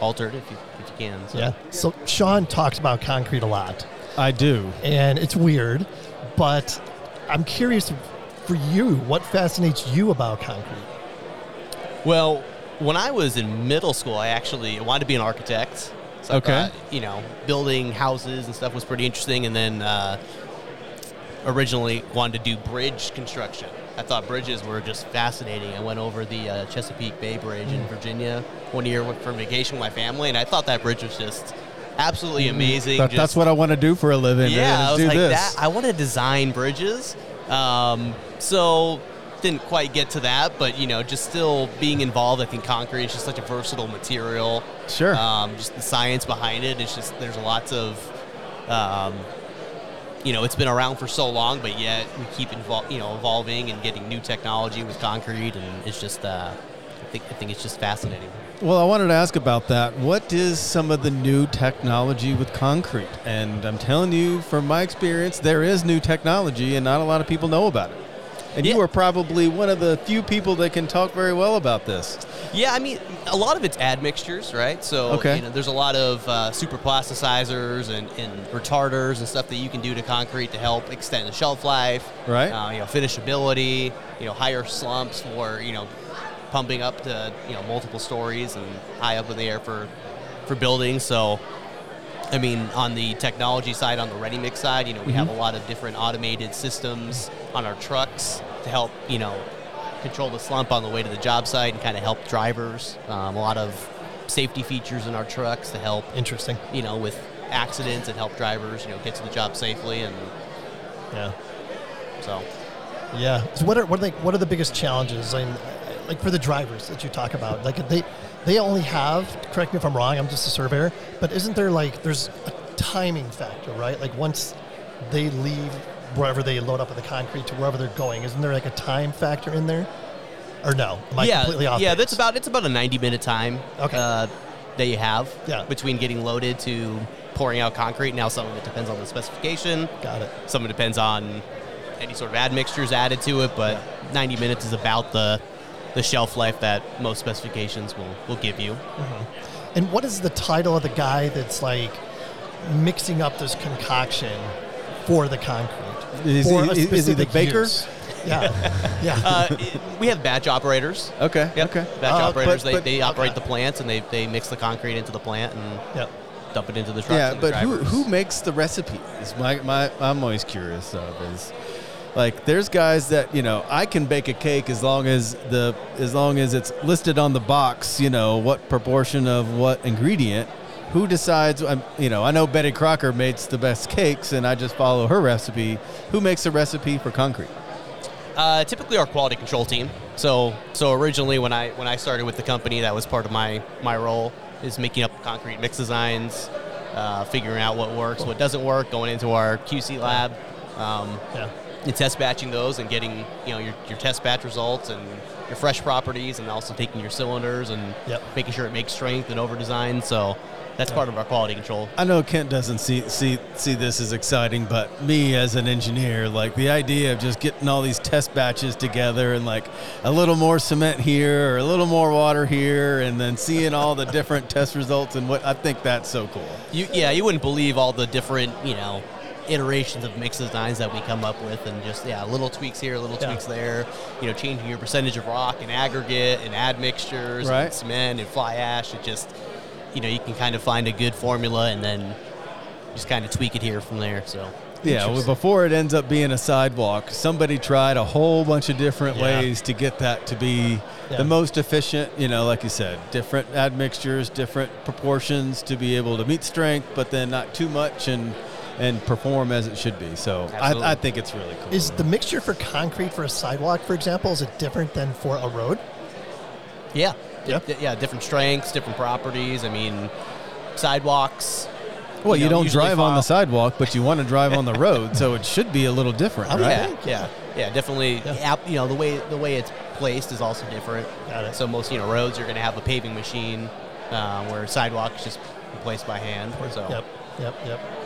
altered if you, if you can so. Yeah. So Sean talks about concrete a lot, I do. and it's weird, but I'm curious for you, what fascinates you about concrete? Well, when I was in middle school, I actually wanted to be an architect. So I Okay. thought, you know, building houses and stuff was pretty interesting. And then uh, originally wanted to do bridge construction. I thought bridges were just fascinating. I went over the uh, Chesapeake Bay Bridge Mm. in Virginia one year for vacation with my family, and I thought that bridge was just absolutely amazing. That- just- that's what I want to do for a living. yeah, I was do like this. that. I want to design bridges. Um, so didn't quite get to that, but you know, just still being involved. I think concrete is just such a versatile material. Sure. Um, just the science behind it. It's just there's lots of, um, you know, it's been around for so long, but yet we keep invol- you know, evolving and getting new technology with concrete, and it's just. Uh, I think I think it's just fascinating. Well, I wanted to ask about that. What is some of the new technology with concrete? And I'm telling you, from my experience, there is new technology, and not a lot of people know about it. And Yeah. you are probably one of the few people that can talk very well about this. Yeah, I mean, a lot of it's admixtures, right? So, Okay. you know, there's a lot of uh, super plasticizers and, and retarders and stuff that you can do to concrete to help extend the shelf life, Right. Uh, you know, finishability, you know, higher slumps for you know, pumping up to you know multiple stories and high up in the air for for buildings. So, I mean, on the technology side, on the ready mix side, you know, we have a lot of different automated systems on our trucks to help, you know, control the slump on the way to the job site and kind of help drivers. Um, a lot of safety features in our trucks to help, Interesting. you know, with accidents and help drivers, you know, get to the job safely. And Yeah. so, Yeah. So what are what are the, what are the biggest challenges? I mean, like for the drivers that you talk about, like they they only have. Correct me if I'm wrong. I'm just a surveyor, but isn't there like there's a timing factor, right? Like once they leave wherever they load up with the concrete to wherever they're going, isn't there like a time factor in there? Or no? Am I yeah, completely off? yeah, base? that's about it's about a 90 minute time Okay. uh, that you have Yeah. between getting loaded to pouring out concrete. Now, some of it depends on the specification. got it. Some of it depends on any sort of admixtures added to it, but 90 minutes is about the the shelf life that most specifications will, will give you. And what is the title of the guy that's like mixing up this concoction for the concrete? Is for he- a is he the specific baker? use? Yeah, yeah. Uh, we have batch operators. Okay. Yep. Okay. Batch Uh, operators. but- they, but- they operate okay. the plants and they, they mix the concrete into the plant and yeah. dump it into the trucks. Yeah, but who, who makes the recipe? Is my, my I'm always curious of is like there's guys that you know I can bake a cake as long as the as long as it's listed on the box. You know what proportion of what ingredient. Who decides? You know, I know Betty Crocker makes the best cakes, and I just follow her recipe. Who makes the recipe for concrete? Uh, typically, our quality control team. So, so originally, when I when I started with the company, that was part of my my role is making up concrete mix designs, uh, figuring out what works, what doesn't work, going into our QC lab, um, Yeah. And test batching those and getting you know your, your test batch results and your fresh properties, and also taking your cylinders and Yep. making sure it makes strength and over design. So, that's part of our quality control. I know Kent doesn't see see see this as exciting, but me as an engineer, like the idea of just getting all these test batches together and like a little more cement here or a little more water here, and then seeing all the different test results and what I think that's so cool. You, yeah, you wouldn't believe all the different, you know, iterations of mix designs that we come up with, and just yeah, little tweaks here, little Yeah. tweaks there. You know, changing your percentage of rock and aggregate and admixtures, Right. and cement and fly ash. It just you know you can kind of find a good formula and then just kind of tweak it here from there. So Yeah, well, before it ends up being a sidewalk, somebody tried a whole bunch of different Yeah. ways to get that to be Yeah. the most efficient. You know, like you said, different admixtures, different proportions to be able to meet strength, but then not too much and and perform as it should be. So I, I think it's really cool. Is the mixture for concrete for a sidewalk, for example, is it different than for a road? Yeah. Yeah. Di- yeah, different strengths, different properties. I mean, sidewalks. well, you you, know, don't usually drive on the sidewalk, but you want to drive on the road, so it should be a little different, right? Yeah, yeah, yeah, definitely. Yeah. You know, the way the way it's placed is also different. Got it. So most you know roads you're going to have a paving machine, uh, where sidewalk is just placed by hand. So Yep, yep, yep.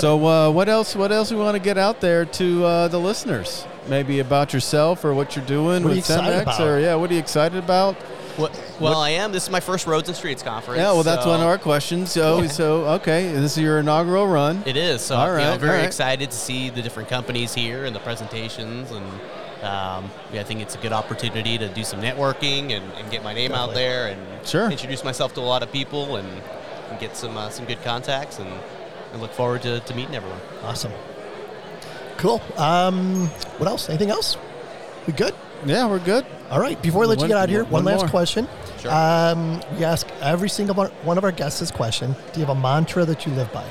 So uh, what else? What else we want to get out there to uh, the listeners? Maybe about yourself or what you're doing What with Cemex, or yeah, what are you excited about? Well, well I am. This is my first Roads and Streets conference. Yeah, well, that's so one of our questions. So, so okay, this is your inaugural run. It is. So All you know, very all right. excited to see the different companies here and the presentations, and um, yeah, I think it's a good opportunity to do some networking and, and get my name out there and Sure. introduce myself to a lot of people and, and get some uh, some good contacts, and I look forward to, to meeting everyone. awesome. Cool. Um, what else? Anything else? We good? Yeah, we're good. All right. Before I let you get out of here, one, one last more. question. Sure. Um, we ask every single one, one of our guests this question. Do you have a mantra that you live by?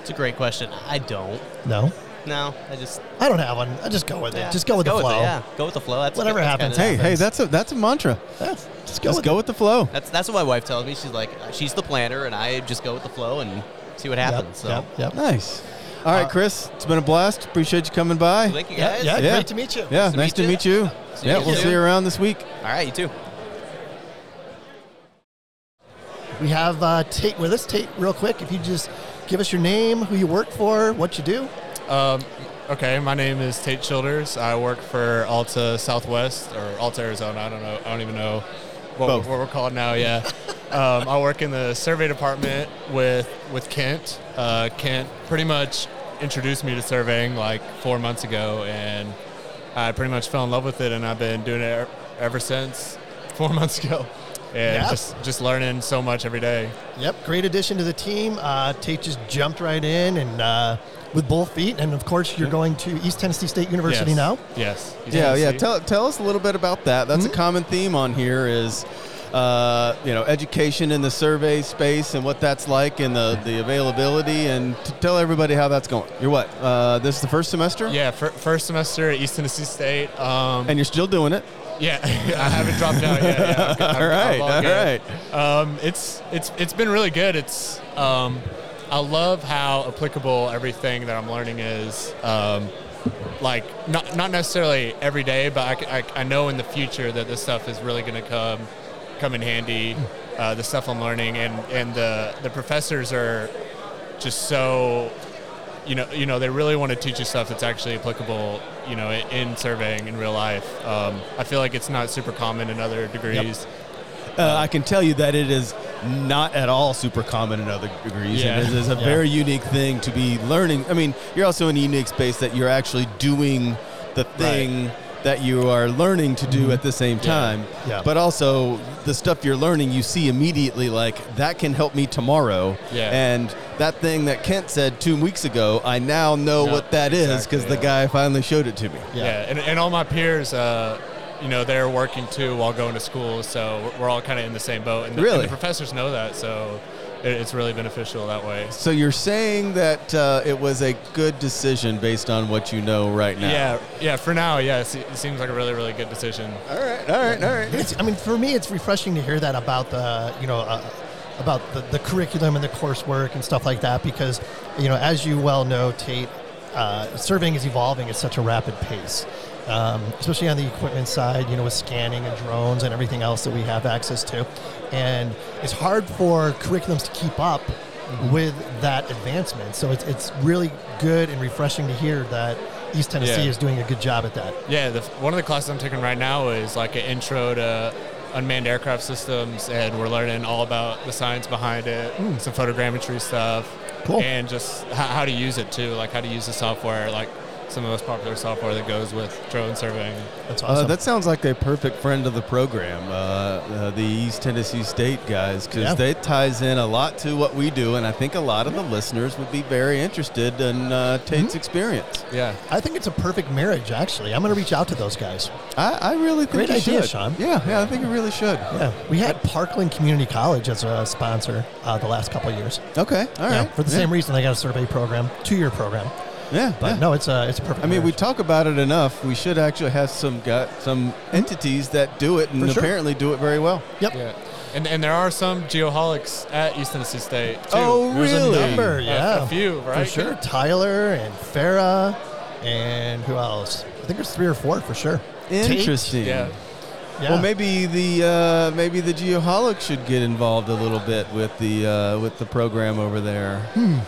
It's a great question. I don't. No. No, I just I don't have one. I just go with yeah, it. Just go with the With flow. it, yeah, go with the flow. That's Whatever happens, kinda- Hey, hey, that's a that's a mantra. Yeah, just go Just with go with the flow. That's that's what my wife tells me. She's like, she's the planner, and I just go with the flow and see what Yep, happens. So Yep. Yep. Nice. All right, Uh, Chris, it's been a blast. Appreciate you coming by. thank you Yeah, guys. yeah, Yeah. Great to meet you. Yeah, to nice meet to you. meet you. See Yeah, you we'll soon. see you around this week. All right, you too. We have uh, Tate with us. Tate, real quick, if you just give us your name, who you work for, what you do. Um, okay, my name is Tate Childers. I work for Alta Southwest or Alta Arizona. I don't know. I don't even know what, Both. what we're called now. Yeah. um, I work in the survey department with with Kent. Uh, Kent pretty much introduced me to surveying like four months ago, and I pretty much fell in love with it, and I've been doing it ever since four months ago. And Yeah. just just learning so much every day. Yep, great addition to the team. Uh, Tate just jumped right in and uh, with both feet. And of course, you're going to East Tennessee State University yes. now. Yes. Yeah, yeah. Tennessee. Tell tell us a little bit about that. That's Mm-hmm. a common theme on here is, uh, you know, education in the survey space and what that's like and the, the availability and to tell everybody how that's going. You're what? Uh, this is the first semester. Yeah, fir- first semester at East Tennessee State. Um, And you're still doing it. yeah, I haven't dropped out yet. Yeah, I'm- I'm- all right, all good. right. Um, it's it's it's been really good. It's um, I love how applicable everything that I'm learning is. Um, like not not necessarily every day, but I I know in the future that this stuff is really going to come come in handy. Uh, the stuff I'm learning and and the the professors are just so you know you know they really want to teach you stuff that's actually applicable you know in, in surveying in real life. Um, I feel like it's not super common in other degrees. Uh, I can tell you that it is not at all super common in other degrees. Yeah. And it is a Yeah. very unique thing to be learning. I mean, you're also in a unique space that you're actually doing the thing that you are learning to do at the same time. Mm-hmm. Yeah. But also, the stuff you're learning, you see immediately like, that can help me tomorrow. Yeah. And that thing that Kent said two weeks ago, I now know Yeah, what that is exactly, because the guy finally showed it to me. Yeah. Yeah, and, and all my peers, uh, you know, they're working too while going to school, so we're- we're all kind of in the same boat. And the, Really? and the professors know that, so it's really beneficial that way. So you're saying that uh, it was a good decision based on what you know right now? Yeah, yeah. For now, yes, it seems like a really, really good decision. All right, all right, all right. It's, I mean, for me, it's refreshing to hear that about the, you know, uh, about the, the curriculum and the coursework and stuff like that because, you know, as you well know, Tate, uh, surveying is evolving at such a rapid pace, um, especially on the equipment side, you know, with scanning and drones and everything else that we have access to. And it's hard for curriculums to keep up with that advancement. So it's, it's really good and refreshing to hear that East Tennessee Yeah. is doing a good job at that. Yeah, the, one of the classes I'm taking right now is like an intro to unmanned aircraft systems, and we're learning all about the science behind it, some photogrammetry stuff, Cool. and just how, how to use it too, like how to use the software, like some of the most popular software that goes with drone surveying. That's Uh, awesome. that sounds like a perfect friend of the program, uh, uh, the East Tennessee State guys, because Yeah. it ties in a lot to what we do, and I think a lot of the listeners would be very interested in uh, Tate's Mm-hmm. experience. Yeah. I think it's a perfect marriage, actually. I'm going to reach out to those guys. I, I really think Great you idea, should. Sean. Yeah, yeah, I think you really should. Yeah, we had Parkland Community College as a sponsor uh, the last couple of years. Okay, all right. Yeah, for the yeah. same reason, they got a survey program, two-year program. Yeah, But yeah. no, it's a it's a perfect. I mean, we talk about it enough. We should actually have some got some entities that do it, and sure. apparently do it very well. Yep. Yeah. And, and there are some geoholics at East Tennessee State too. Oh, There's really? a number, yeah, a few, right? For sure, Tyler and Farah, and who else? I think there's three or four for sure. Tate. Interesting. Yeah. Yeah. Well, maybe the uh, maybe the Geoholic should get involved a little bit with the uh, with the program over there. I,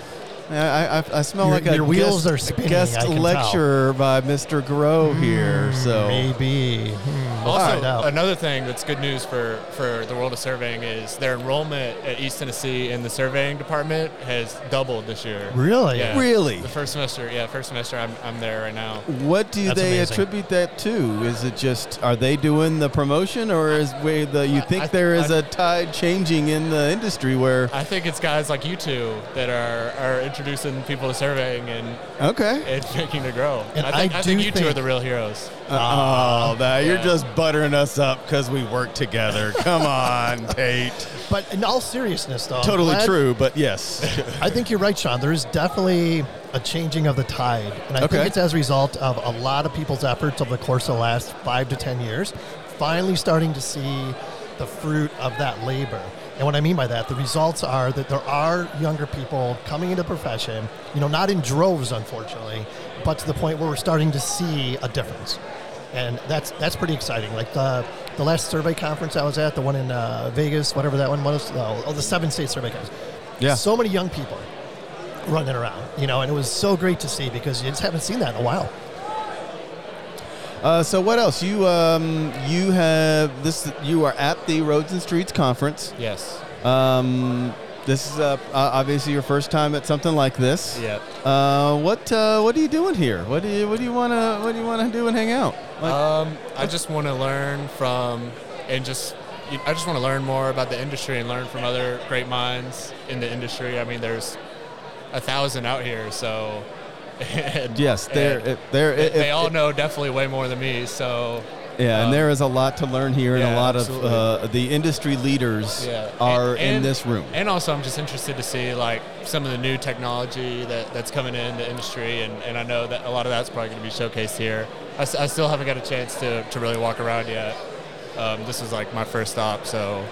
I, I- I smell Your- like a your wheels guest, are spinning, guest I tell. lecture by Mr. Grow here. So maybe. Hmm, Also, find out. another thing that's good news for, for the world of surveying is their enrollment at East Tennessee in the surveying department has doubled this year. Really? Yeah. Really? The first semester, yeah, first semester I'm, I'm there right now. what do That's they amazing. attribute that to? Is it just are they doing the promotion, or is way the you think I- there is I- a tide changing in the industry where I think it's guys like you two that are, are introducing people to surveying and, okay? and making it grow. And I think, I I, think do you two are the real heroes. Uh, ah, oh, that you're just buttering us up because we work together. Come on, Tate. But in all seriousness, though, Totally glad- true, but yes. I think you're right, Sean. There is definitely a changing of the tide, and I Okay. think it's as a result of a lot of people's efforts over the course of the last five to ten years, finally starting to see the fruit of that labor. And what I mean by that, the results are that there are younger people coming into the profession, you know, not in droves, unfortunately, but to the point where we're starting to see a difference. And that's that's pretty exciting. Like the the last survey conference I was at, the one in uh, Vegas, whatever that one was, oh, the seven state survey conference. Yeah. So many young people running around, you know, and it was so great to see because you just haven't seen that in a while. Uh, so what else? You um, you have this. You are at the Roads and Streets conference. Yes. Um, this is uh, obviously your first time at something like this. Yeah. Uh, what uh, what are you doing here? What do you what do you want to what do you want to do and hang out? Like, Um, I just want to learn from and just you- I just want to learn more about the industry and learn from other great minds in the industry. I mean, there's a thousand out here, so and, yes, there and there. they, it- they all know definitely way more than me. So Yeah, and um, there is a lot to learn here, and a lot absolutely. of uh, the industry leaders yeah, are And- in this room. And also, I'm just interested to see like some of the new technology that, that's coming in the industry, and, and I know that a lot of that's probably going to be showcased here. I still haven't got a chance to, to really walk around yet. Um, this is like my first stop, so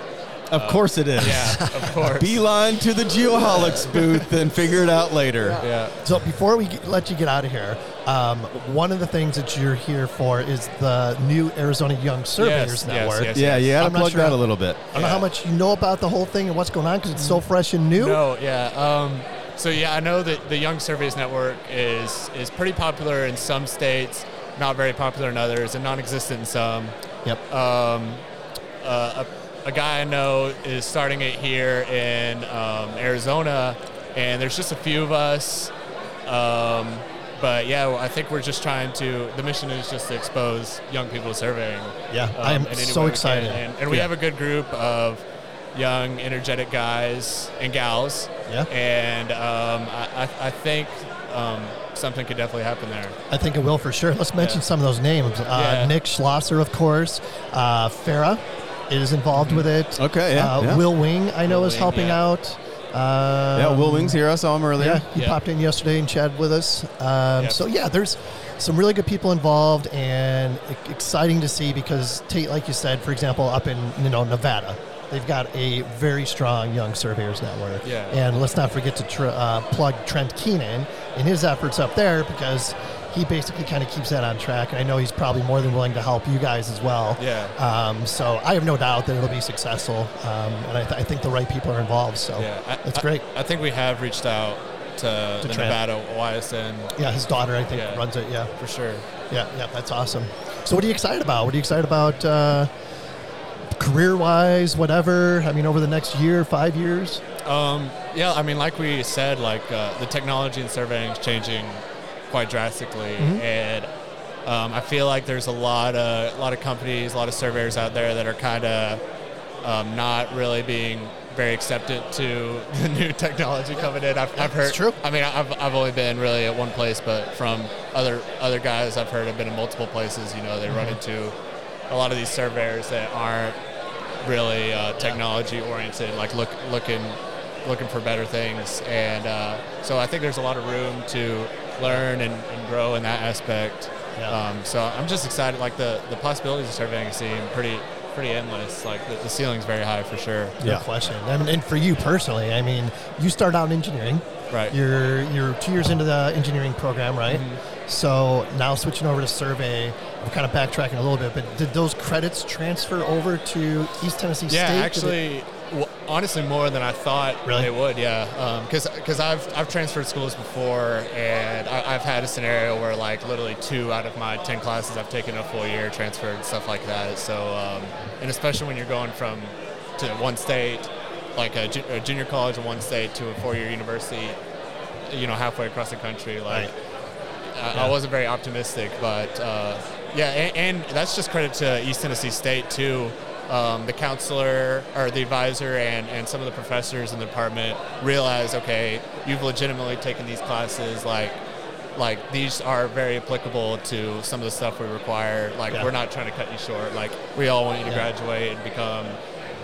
Of course it is. yeah, of course. Beeline to the Geoholics booth and figure it out later. yeah. So before we get- let you get out of here, um, one of the things that you're here for is the new Arizona Young Surveyors yes, Network. yes. Yeah, you got to I'm not plug sure that how- a little bit. I don't know how Yeah. much you know about the whole thing and what's going on because it's so fresh and new. No, yeah. Um, so yeah, I know that the Young Surveys Network is is pretty popular in some states, not very popular in others, and non-existent in some. Yep. Um, uh, a, guy I know is starting it here in um, Arizona, and there's just a few of us. Um, but yeah, well, I think we're just trying to. The mission is just to expose young people to surveying. Yeah, um, I am so we excited. And, and we Yeah. have a good group of young, energetic guys and gals. Yeah. And um, I, I, I think um, something could definitely happen there. I think it will for sure. Let's mention Yeah. some of those names. Uh, Yeah. Nick Schlosser, of course. Uh, Farah is involved with it. Okay, yeah, Uh, yeah. Will Wing, I know, Will is Wing, helping yeah. out. Um, Yeah, Will Wings here. I saw him earlier. Yeah, he Yeah. popped in yesterday and chatted with us. Um, Yep. So yeah, there's some really good people involved, and exciting to see because Tate, like you said, for example, up in you know Nevada, they've got a very strong young surveyors network. Yeah. And let's not forget to tr- uh, plug Trent Keenan in his efforts up there because he basically kind of keeps that on track, and I know he's probably more than willing to help you guys as well. Yeah. Um, so I have no doubt that it'll be successful, um, and I, th- I think the right people are involved. So Yeah, I, that's great. I, think we have reached out to, the Trent. Nevada YSN Yeah, his daughter, I think, Yeah. runs it. Yeah, for sure. yeah, yeah. That's awesome. So, what are you excited about? What are you excited about? Uh, career wise, whatever? I mean, over the next year, five years? Um, yeah, I mean, like we said, like uh, the technology in surveying is changing quite drastically, and um, I feel like there's a lot of a lot of companies, a lot of surveyors out there that are kind of um, not really being very acceptant to the new technology coming in. I've, I've heard. It's true. I mean, I've, I've only been really at one place, but from other other guys I've heard have been in multiple places. You know, they run into a lot of these surveyors that aren't really uh, technology oriented, like look looking looking for better things, and uh, so I think there's a lot of room to learn and, and grow in that aspect. Yeah. Um, so I'm just excited. Like the, the possibilities of surveying seem pretty pretty endless. Like the, the ceiling's very high for sure. No question. I mean, and for you personally, I mean, you start out in engineering. Right. You're you're two years into the engineering program, right? Mm-hmm. So now switching over to survey, I'm kind of backtracking a little bit, but did those credits transfer over to East Tennessee Yeah, State? Did it- actually, w- honestly, more than I thought Really? they would. Yeah, because because I've I've transferred schools before, and I, I've had a scenario where like literally two out of my ten classes I've taken a full year transferred and stuff like that. So, um, and especially when you're going from to one state, like a, ju- a junior college in one state to a four-year university, you know, halfway across the country, like. Right. I, Yeah. I wasn't very optimistic, but uh, yeah, and, and that's just credit to East Tennessee State too. Um, the counselor or the advisor and, and some of the professors in the department realize, okay, you've legitimately taken these classes, like like these are very applicable to some of the stuff we require. Like Yeah. we're not trying to cut you short. Like we all want you to Yeah. graduate and become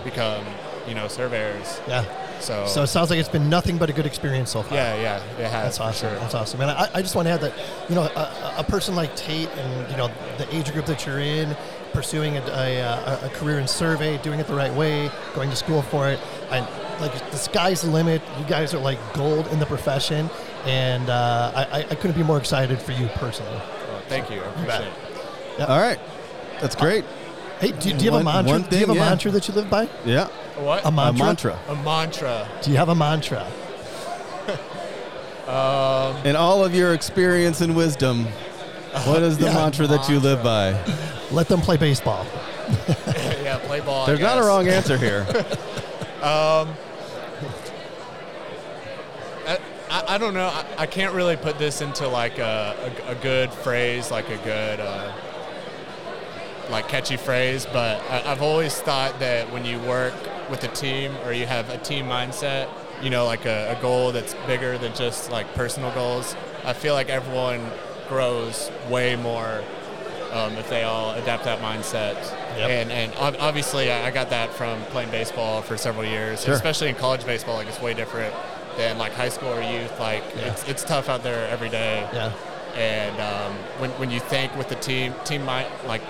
become you know surveyors. Yeah. So, So it sounds like it's been nothing but a good experience so far. yeah, yeah, it has. That's awesome. sure. That's awesome. And I, I just want to add that, you know, a, a person like Tate and, you know, the age group that you're in, pursuing a, a, a- a career in survey, doing it the right way, going to school for it, and like the sky's the limit. You guys are like gold in the profession. And uh, I, I- I couldn't be more excited for you personally. Well, thank you. I appreciate it. All right. That's great. Hey, do, do you have a mantra? one do you have a yeah. mantra that you live by? Yeah. A What? A A mantra? mantra. A mantra. Do you have a mantra? In all of your experience and wisdom, what is the Yeah. mantra that you live by? Let them play baseball. yeah, play ball. I There's not a wrong answer here. I, I, I don't know. I, I can't really put this into like a, a, a good phrase, like a good, uh, like catchy phrase. But I, I've always thought that when you work with a team or you have a team mindset, you know, like a, a goal that's bigger than just like personal goals. I feel like everyone grows way more um, if they all adapt that mindset. Yep. And and obviously, I I got that from playing baseball for several years, Sure. especially in college baseball. Like it's way different than like high school or youth. Like Yeah. it's it's tough out there every day. Yeah. And um, when when you think with the team team mind like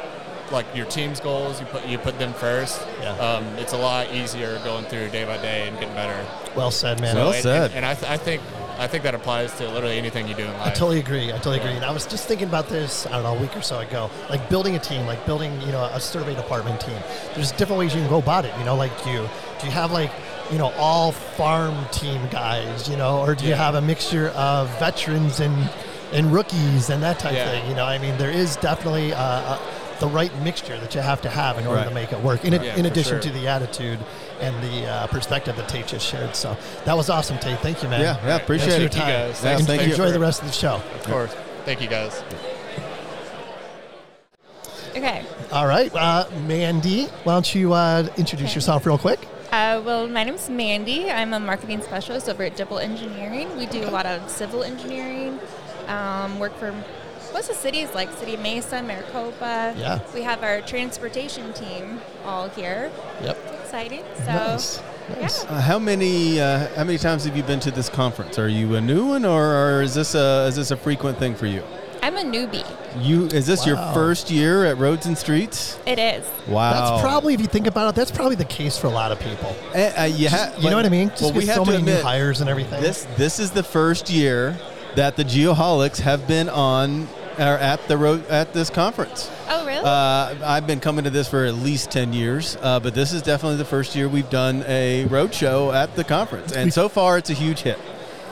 like your team's goals, you put you put them first. Yeah. Um, it's a lot easier going through day by day and getting better. Well said, man. Well and, said. And, and I, th- I think I think that applies to literally anything you do in life. I totally agree. I totally Yeah. agree. And I was just thinking about this, I don't know, a week or so ago. Like building a team, like building, you know, a survey department team. There's different ways you can go about it. You know, like do you do you have like, you know, all farm team guys, you know, or do you have a mixture of veterans and and rookies and that type Yeah. of thing? You know, I mean, there is definitely the right mixture that you have to have in order Right. to make it work. In, Yeah, in addition sure. to the attitude and the uh, perspective that Tate just shared. So that was awesome, Tate. Thank you, man. Yeah, yeah, appreciate Thanks it. your Thank you time. guys. Yeah, En- thank you. Enjoy the rest of the show. Of course. Thank you guys. Okay. All right, uh, Mandy, why don't you uh, introduce Okay. yourself real quick? Uh, well, my name's Mandy. I'm a marketing specialist over at Dibble Engineering. We do a lot of civil engineering, um, work for most of the cities like City Mesa, Maricopa. Yeah. We have our transportation team all here. Yep. Exciting. So, nice. Nice. yeah. Uh, how many uh, how many times have you been to this conference? Are you a new one, or, or is this a is this a frequent thing for you? I'm a newbie. You is this your first year at Roads and Streets? It is. Wow, That's probably, if you think about it, that's probably the case for a lot of people. Eh, uh, you, ha- You know what I mean? Just well, we have so to many admit, new hires and everything. This this is the first year that the Geoholics have been on or at the road at this conference. Oh, really? Uh, I've been coming to this for at least ten years, uh, but this is definitely the first year we've done a road show at the conference, and so far it's a huge hit.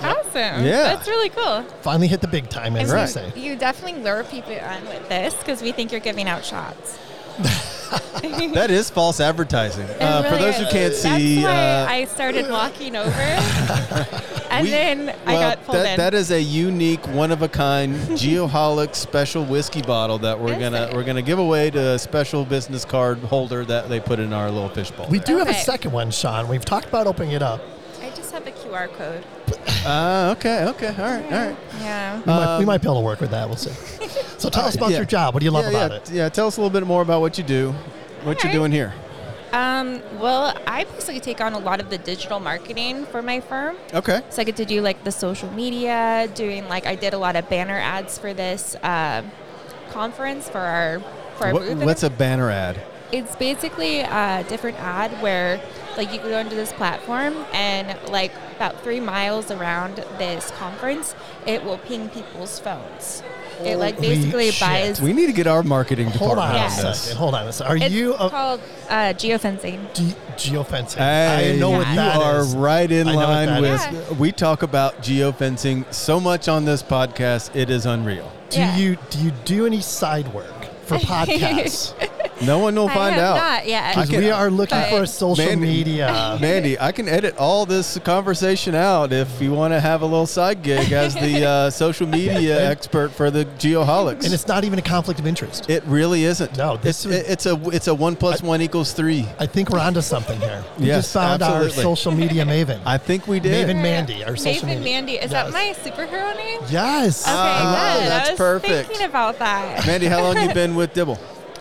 awesome. yeah. That's really cool. Finally hit the big time, as And Right. say. you, you definitely lure people on with this because we think you're giving out shots. That is false advertising. It Uh, for really those who can't see, That's why uh, I started walking over, and we- then I well, got pulled that, in. that is a unique, one of a kind Geoholic special whiskey bottle that we're Is gonna it? we're gonna give away to a special business card holder that they put in our little fishbowl. We do have a second one, Sean. We've talked about opening it up. I just have a QR code. Uh, okay, okay, all right, all right. Yeah. We, might, we Um, might be able to work with that. We'll see. So tell us about yeah. your job. What do you love yeah, about yeah, it? Yeah, tell us a little bit more about what you do, what you're Alright. doing here. Um, well, I basically take on a lot of the digital marketing for my firm. Okay. So I get to do like the social media, doing like I did a lot of banner ads for this uh, conference for our for our What, booth. what's a banner ad? It's basically a different ad where like you can go into this platform and like about three miles around this conference, it will ping people's phones. it like basically shit. buys. We need to get our marketing Hold department on Yeah. a on this. second. Hold on a second. Are It's you a called uh, geofencing. ge- geofencing? Hey, I know what Yeah. you are is. right in I line with. is. We talk about geofencing so much on this podcast; it is unreal. Do Yeah. you do you do any side work for podcasts? No one will I find have out. not yet. Because can- we are looking but- for a social Mandy- media. Mandy, I can edit all this conversation out if you want to have a little side gig as the uh, social media expert for the Geoholics. and it's not even a conflict of interest. it really isn't. No, this it's, would- it's a it's a one plus one equals three. I think we're onto something here. We Yes, just found absolutely. our social media maven. I think we did. Maven Mandy, our social Maven media. Mandy. Is Yes. that my superhero name? Yes. Okay, Ah, good. that's I was perfect. thinking about that. Mandy, how long you been with Dibble?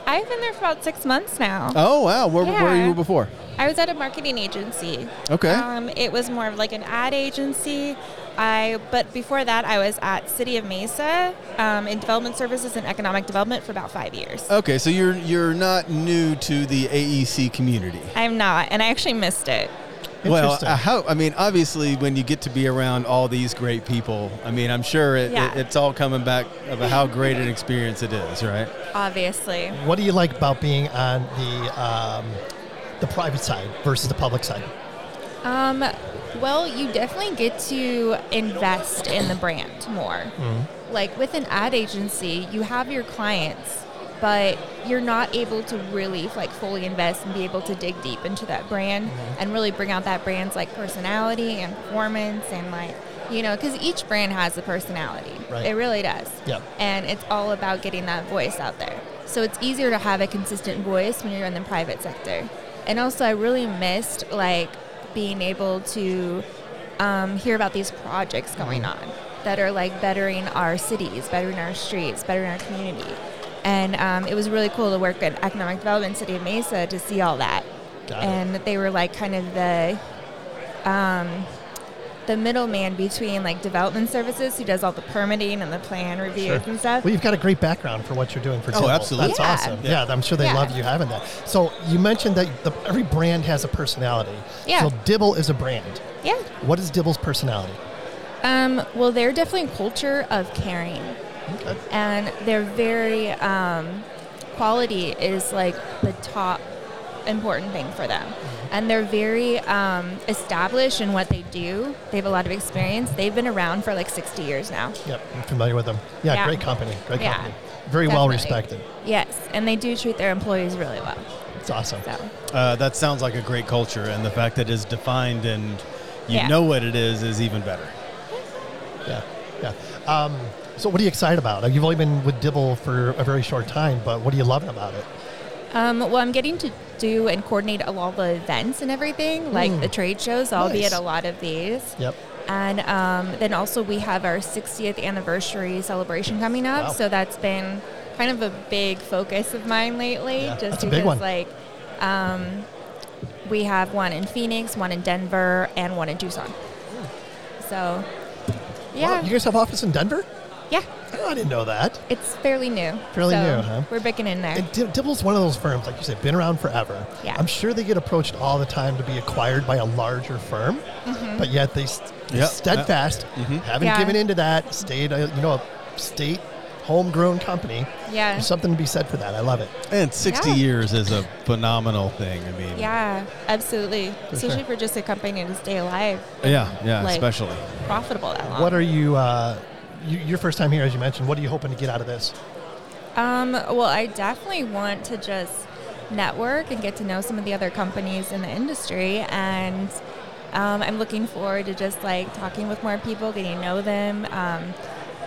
I've been there for about six months now. Oh wow, where, where were you before? I was at a marketing agency. Okay. Um, it was more of like an ad agency. I but before that, I was at City of Mesa um, in development services and economic development for about five years. Okay, so you're you're not new to the AEC community. I'm not, and I actually missed it. Well, Interesting. uh, how I mean, obviously, when you get to be around all these great people, I mean, I'm sure it, Yeah. it, it's all coming back about how great an experience it is, right? Obviously, What do you like about being on the um, the private side versus the public side? Um, well, you definitely get to invest in the brand more. Like with an ad agency, you have your clients, but you're not able to really like fully invest and be able to dig deep into that brand and really bring out that brand's like personality and performance and like you know because each brand has a personality. Right. It really does. Yep. And it's all about getting that voice out there. So it's easier to have a consistent voice when you're in the private sector. And also, I really missed like being able to um, hear about these projects going Mm-hmm. on that are like bettering our cities, bettering our streets, bettering our community. And um, it was really cool to work at Economic Development City of Mesa to see all that. Got it. they were like kind of the um, the middleman between like development services who does all the permitting and the plan reviews and stuff. Well, you've got a great background for what you're doing for Oh, Dibble. absolutely. That's Yeah. awesome. Yeah. I'm sure they Yeah. love you having that. So you mentioned that the, every brand has a personality. Yeah. So Dibble is a brand. yeah. What is Dibble's personality? Um, well, they're definitely a culture of caring. Okay. and they're very um, quality is like the top important thing for them and they're very um, established in what they do they have a lot of experience they've been around for like 60 years now Yep. I'm familiar with them. Yeah. Yeah. Great company. Great Yeah. company. Very well respected. yes and they do treat their employees really well It's awesome. so Uh, that sounds like a great culture, and the fact that it's defined and you Yeah. know what it is is even better. Yeah. Yeah. Um, so what are you excited about? You've only been with Dibble for a very short time, but what are you loving about it? um, well i'm getting to do and coordinate all the events and everything like Mm. the trade shows i'll be at a lot of these Yep. And um, then also we have our 60th anniversary celebration coming up. Wow. So that's been kind of a big focus of mine lately. Yeah, just because like um, we have one in Phoenix, one in Denver, and one in Tucson. So yeah, Wow, you guys have office in Denver? Yeah, Oh, I didn't know that. it's fairly new. Fairly So new, huh? We're breaking in there. And Dib- Dibble's one of those firms, like you said, been around forever. Yeah. I'm sure they get approached all the time to be acquired by a larger firm, Mm-hmm. but yet they st- Yep. steadfast, haven't Yeah. given into that, stayed, a, you know, a state homegrown company. yeah. There's something to be said for that. I love it. And 60 Yeah. years is a phenomenal thing. I mean, Yeah, absolutely. Especially sure. for just a company to stay alive, yeah, yeah, Like- especially. profitable that long. What are you, uh, you, your first time here, as you mentioned, what are you hoping to get out of this? Um, well, I definitely want to just network and get to know some of the other companies in the industry. And um, I'm looking forward to just like talking with more people, getting to know them, um,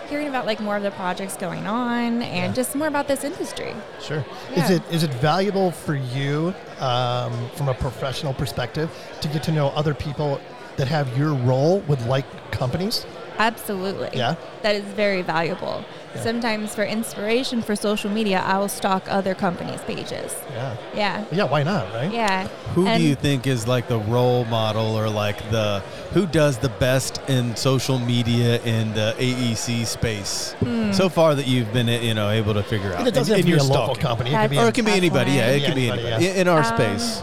hearing about like more of the projects going on, and just more about this industry. Sure. Is it is it valuable for you um, from a professional perspective to get to know other people that have your role with like companies? Absolutely. Yeah? That is very valuable. Yeah. Sometimes for inspiration for social media, I will stalk other companies' pages. Yeah. Yeah. Yeah. Why not? Right. Yeah. Who And- do you think is like the role model or like the who does the best in social media in the AEC space Hmm. so far that you've been you know able to figure out? It doesn't in, have to in be a your local stalking? company. It That's- be Or it can be That's anybody. Yeah, fine. it can be Anybody, anybody yeah. in our Um, space.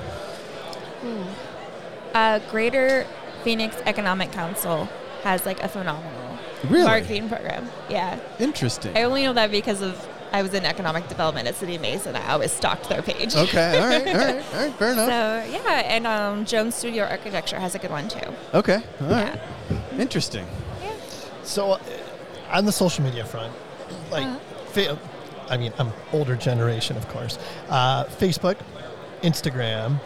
Uh, Greater Phoenix Economic Council has like a phenomenal Really? marketing program. Yeah. Interesting. I only know that because of I was in economic development at City Mesa. I always stalked their page. Okay. All right. All right. All right. Fair enough. So yeah, and um, Jones Studio Architecture has a good one too. okay. All right. Yeah. Interesting. So, uh, on the social media front, like, Uh-huh. fa- I mean, I'm older generation, of course. Uh, Facebook, Instagram,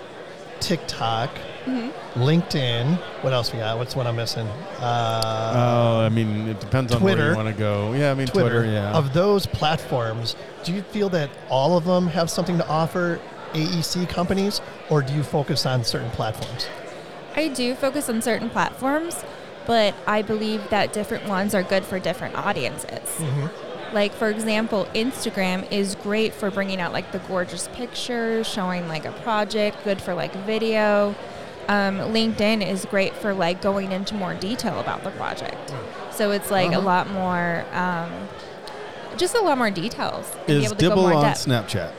TikTok, Mm-hmm. LinkedIn. What else we got? What's one I'm missing? Uh, Oh, I mean, it depends on where you want to go. Yeah, I mean, Twitter. Twitter. yeah. Of those platforms, do you feel that all of them have something to offer AEC companies, or do you focus on certain platforms? I do focus on certain platforms, but I believe that different ones are good for different audiences. Like for example, Instagram is great for bringing out like the gorgeous pictures, showing like a project, good for like video. Um, LinkedIn is great for like going into more detail about the project. So it's like a lot more, um, just a lot more details. and be Is able to go Dibble more on depth. Snapchat?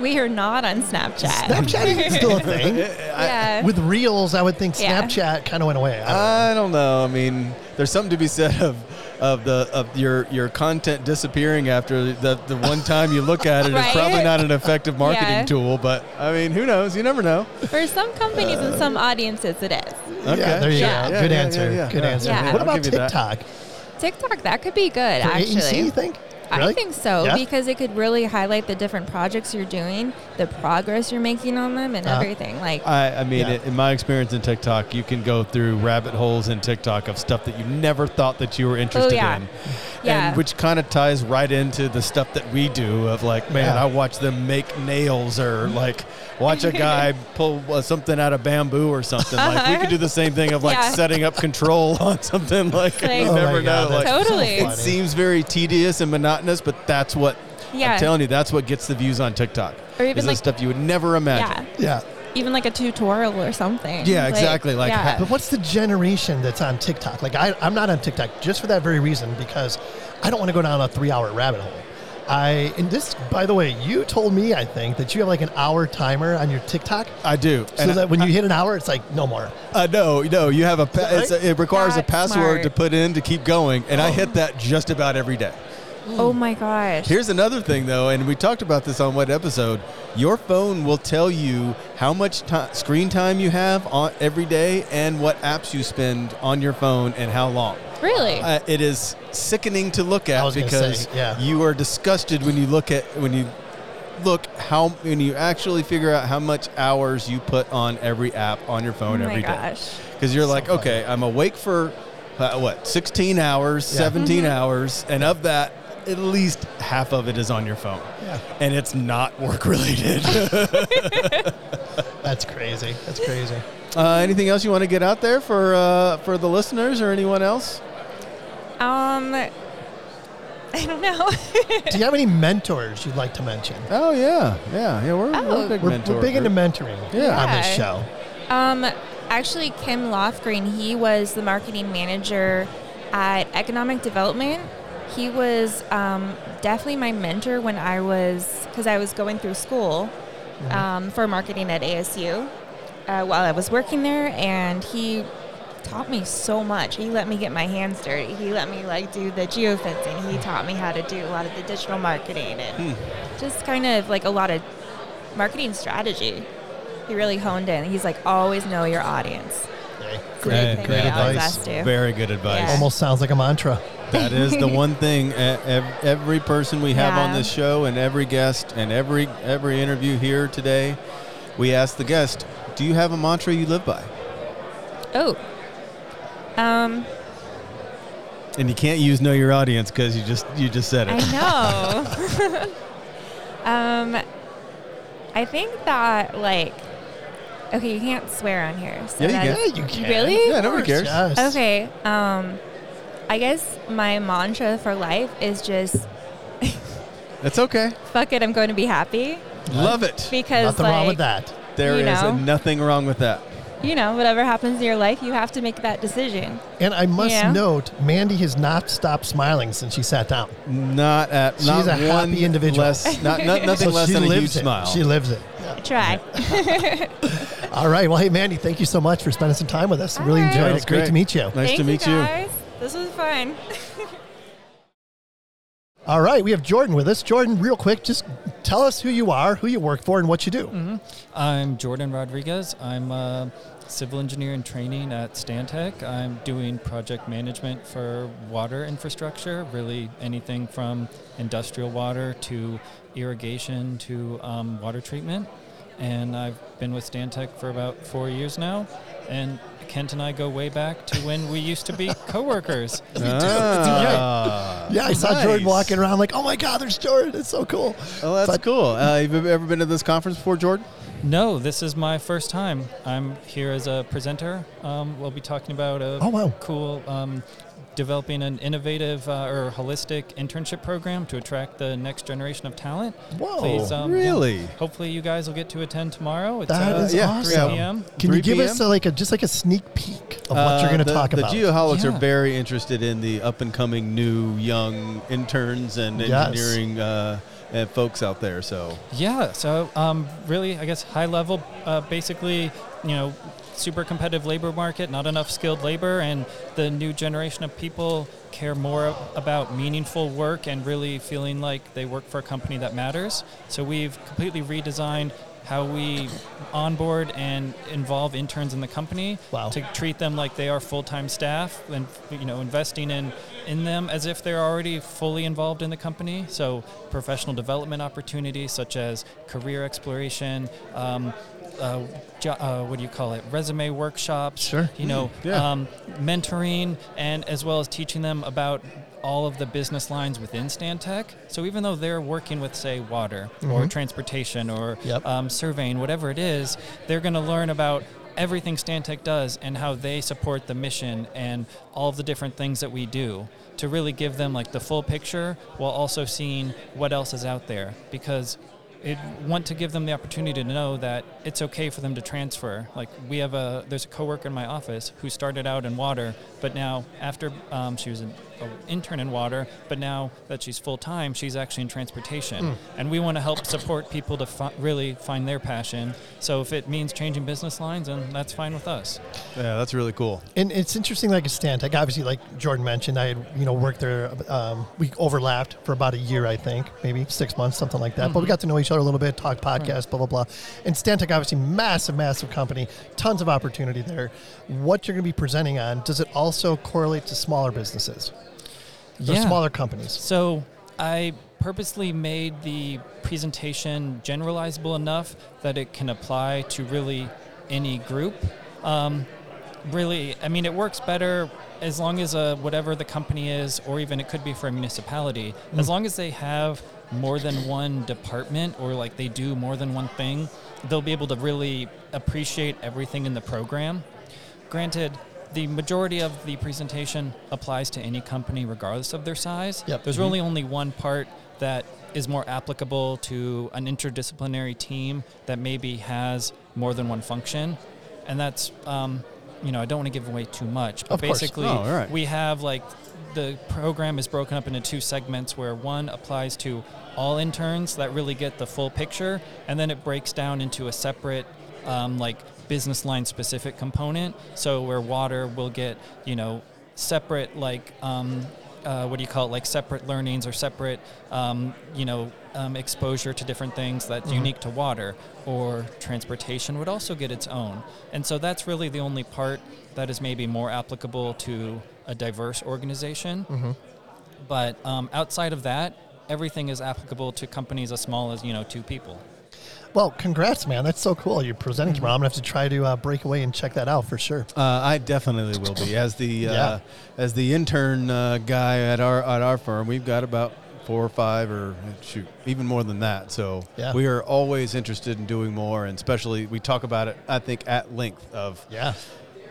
We are not on Snapchat. Snapchat is still a thing. yeah. With Reels, I would think Yeah. Snapchat kind of went away. I don't. I don't know. I mean, there's something to be said of of the of your your content disappearing after the the one time you look at it. It's Right? probably not an effective marketing Yeah. tool, but I mean, who knows? You never know. For some companies and some audiences, it is. Okay. Yeah, there you Yeah. go. Yeah, Good yeah, answer. yeah, yeah. Good Yeah. answer. Yeah. What I'll about give that. TikTok? TikTok, that could be good, For actually. AEC, you think? I Really? think so Yeah? because it could really highlight the different projects you're doing, the progress you're making on them, and Uh-huh. everything. Like, I, I mean, Yeah. in my experience in TikTok, you can go through rabbit holes in TikTok of stuff that you never thought that you were interested Oh, yeah. in. Yeah. And which kind of ties right into the stuff that we do of like, man, Yeah. I watch them make nails or like watch a guy pull uh, something out of bamboo or something. Like we could do the same thing of like Yeah. setting up control on something like, Like- you Oh never my God, know. that's Like, Totally. funny. it seems very tedious and monotonous, but that's what yeah, I'm telling you, that's what gets the views on TikTok. Or even is the like- stuff you would never imagine. yeah, Yeah. Even like a tutorial or something. Yeah, exactly, like yeah. But what's the generation that's on TikTok? Like, I, I'm not on TikTok just for that very reason because I don't want to go down a three hour rabbit hole. I, and this, by the way, you told me, I think, that you have like an hour timer on your TikTok. I do. So And that when you hit an hour, it's like, no more. Uh, no, no, you have a. Pa- that it's a it requires a password smart. to put in to keep going, and I hit that just about every day. Oh my gosh. Here's another thing, though, and we talked about this on what episode. Your phone will tell you how much ti screen time you have on every day and what apps you spend on your phone and how long. really? Uh, it is sickening to look at was gonna because say, yeah. you are disgusted when you look at when you look how when you actually figure out how much hours you put on every app on your oh phone my every day gosh. because you're like, funny. okay, I'm awake for uh, what, 16 hours, Yeah. 17 Mm-hmm. hours, and of that, at least half of it is on your phone, Yeah. and it's not work related. That's crazy. That's crazy. uh, anything else you want to get out there for uh, for the listeners or anyone else? Um, I don't know. Do you have any mentors you'd like to mention? Oh yeah, yeah, yeah. We're, we're Oh. big We're, mentor we're big into mentoring Yeah. on this show. Um, actually, Kim Lofgren, he was the marketing manager at Economic Development. He was um, definitely my mentor when I was, because I was going through school um, for marketing at ASU uh, while I was working there, and he taught me so much. He let me get my hands dirty. He let me like do the geofencing. He taught me how to do a lot of the digital marketing and just kind of like a lot of marketing strategy. He really honed in. He's like, always know your audience. Hey, great, great advice. Very good advice. Yeah. Almost sounds like a mantra. That is the one thing. Every person we have on this show, and every guest, and every every interview here today, we ask the guest, "Do you have a mantra you live by?" Oh. Um, And you can't use "Know Your Audience" because you just you just said it. I know. um, I think that like, okay, you can't swear on here. So Yeah, you can. Yeah, you can. Really? Yeah, nobody cares. Yes. Okay. Um, I guess my mantra for life is just It's okay. fuck it. I'm going to be happy Love it. because Nothing like wrong with that. There you is know. nothing wrong with that. you know whatever happens in your life, you have to make that decision. And I must Yeah. note, Mandy has not stopped smiling since she sat down. Not at She's not a happy one individual. Less, not, not nothing So less she than a lives huge it. smile. She lives it. Try. All right. Well, hey, Mandy, thank you so much for spending some time with us. really All right. enjoyed it. it's Great, great. to meet you. nice Thank to meet you you. guys. This was fun. All right. We have Jordan with us. Jordan, real quick, just tell us who you are, who you work for, and what you do. I'm Jordan Rodriguez. I'm a civil engineer in training at Stantec. I'm doing project management for water infrastructure, really anything from industrial water to irrigation to um, water treatment. And I've been with Stantec for about four years now. And Kent and I go way back to when we used to be coworkers. Ah, Yeah, I saw Jordan walking around like, oh my God, there's Jordan. It's so cool. Oh, that's But- cool. Uh, have you ever been to this conference before, Jordan? No, this is my first time. I'm here as a presenter. Um, we'll be talking about a Oh, wow. cool um, developing an innovative uh, or holistic internship program to attract the next generation of talent. Whoa. Please, um, yeah, really? hopefully, you guys will get to attend tomorrow. It's That uh, is yeah, 3 awesome. p.m. Can 3 you give us a, like a just like a sneak peek of what you're Uh, going to the- talk about? The Geoholics Yeah. are very interested in the up and coming new young interns and Yes. engineering uh, uh, folks out there. So Yeah, so um, really, I guess high level, uh, basically, you know, super competitive labor market, not enough skilled labor, and the new generation of people care more about meaningful work and really feeling like they work for a company that matters. So we've completely redesigned how we onboard and involve interns in the company Wow. to treat them like they are full-time staff and you know investing in in them as if they're already fully involved in the company so professional development opportunities such as career exploration um, uh, jo- uh, what do you call it resume workshops Sure. you know yeah. um, mentoring and as well as teaching them about all of the business lines within Stantec. So even though they're working with, say, water or Mhm. transportation or Yep. um, surveying, whatever it is, they're going to learn about everything Stantec does and how they support the mission and all of the different things that we do to really give them like the full picture while also seeing what else is out there because it want to give them the opportunity to know that it's okay for them to transfer. Like we have a there's a coworker in my office who started out in water, but now after um, she was an a intern in water, but now that she's full time, she's actually in transportation. And we want to help support people to fi- really find their passion. So if it means changing business lines, then that's fine with us. yeah, that's really cool. And it's interesting, like a Stantec. Obviously, like Jordan mentioned, I had you know worked there. Um, we overlapped for about a year, I think, maybe six months, something like that. But we got to know each other a little bit, talk podcast, blah blah blah. And Stantec, obviously, massive, massive company, tons of opportunity there. What you're going to be presenting on, does it also correlate to smaller businesses, or Yeah. smaller companies? So I purposely made the presentation generalizable enough that it can apply to really any group. Um, really, I mean, it works better as long as uh, whatever the company is, or even it could be for a municipality, as long as they have more than one department or like they do more than one thing, they'll be able to really appreciate everything in the program. Granted, the majority of the presentation applies to any company regardless of their size. Yep. There's really only one part that is more applicable to an interdisciplinary team that maybe has more than one function. And that's, um, you know, I don't want to give away too much, but Of course. basically, Oh, all right. we have like the program is broken up into two segments where one applies to all interns that really get the full picture, and then it breaks down into a separate, um, like business line specific component. So where water will get, you know, separate like. Um, uh, what do you call it? Like separate learnings or separate, um, you know, um, exposure to different things that's unique to water. Or transportation would also get its own. And so that's really the only part that is maybe more applicable to a diverse organization. But um, outside of that, everything is applicable to companies as small as you know two people. Well, congrats, man. That's so cool. You're presenting Mm-hmm. tomorrow. I'm gonna have to try to uh, break away and check that out for sure. Uh, I definitely will be as the uh, as the intern uh, guy at our at our firm. We've got about four or five, or shoot, even more than that. So Yeah. we are always interested in doing more, and especially we talk about it. I think at length of Yeah.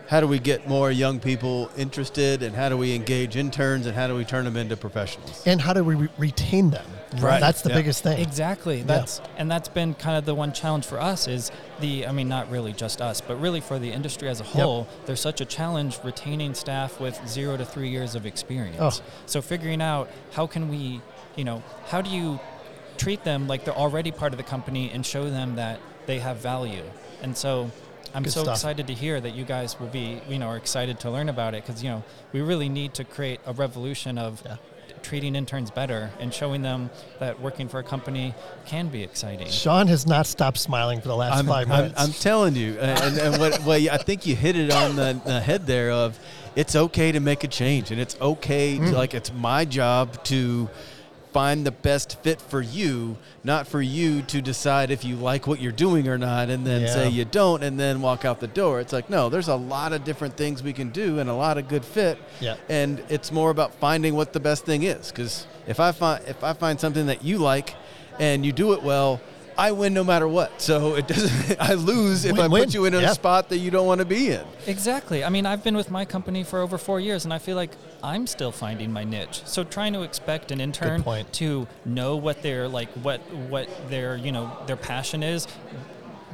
how do we get more young people interested, and how do we engage interns, and how do we turn them into professionals. And how do we re- retain them? Right. That's the Yeah. biggest thing. Exactly. That's and that's been kind of the one challenge for us is the I mean not really just us, but really for the industry as a whole, there's such a challenge retaining staff with 0 to 3 years of experience. Oh. So figuring out how can we, you know, how do you treat them like they're already part of the company and show them that they have value. And so I'm Good so stuff. excited to hear that you guys will be, you know, are excited to learn about it because, you know, we really need to create a revolution of Yeah. Treating interns better and showing them that working for a company can be exciting. Sean has not stopped smiling for the last I'm, 5 I'm, minutes. I'm telling you, and, and what, well, I think you hit it on the, the head there. Of it's okay to make a change, and it's okay Mm. to like it's my job to find the best fit for you, not for you to decide if you like what you're doing or not, and then say you don't, and then walk out the door. It's like no, there's a lot of different things we can do, and a lot of good fit. Yeah. and it's more about finding what the best thing is. Because if I find if I find something that you like, and you do it well. I win no matter what, so it doesn't. I lose if I Win-win. put you in a Yeah. spot that you don't want to be in. Exactly. I mean, I've been with my company for over four years, and I feel like I'm still finding my niche. So trying to expect an intern to know what their like what what their you know their passion is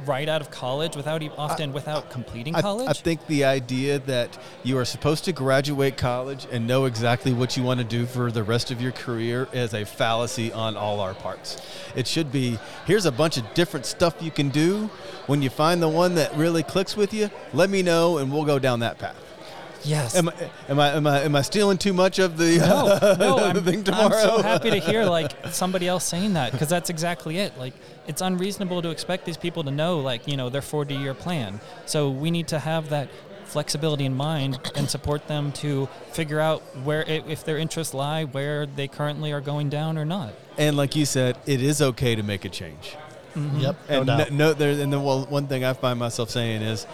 right out of college without often without completing I, college. I think the idea that you are supposed to graduate college and know exactly what you want to do for the rest of your career is a fallacy on all our parts. It should be here's a bunch of different stuff you can do. When you find the one that really clicks with you, let me know and we'll go down that path. Yes. Am I am I am I, am I stealing too much of the, no, no, the I'm, thing I'm so happy to hear like somebody else saying that because that's exactly it. Like it's unreasonable to expect these people to know like you know their 40 year plan. So we need to have that flexibility in mind and support them to figure out where i- if their interests lie where they currently are going down or not. and like you said, it is okay to make a change. Mm-hmm. yep. No and doubt. no, there, and the well, one thing I find myself saying is,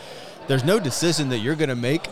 there's no decision that you're going to make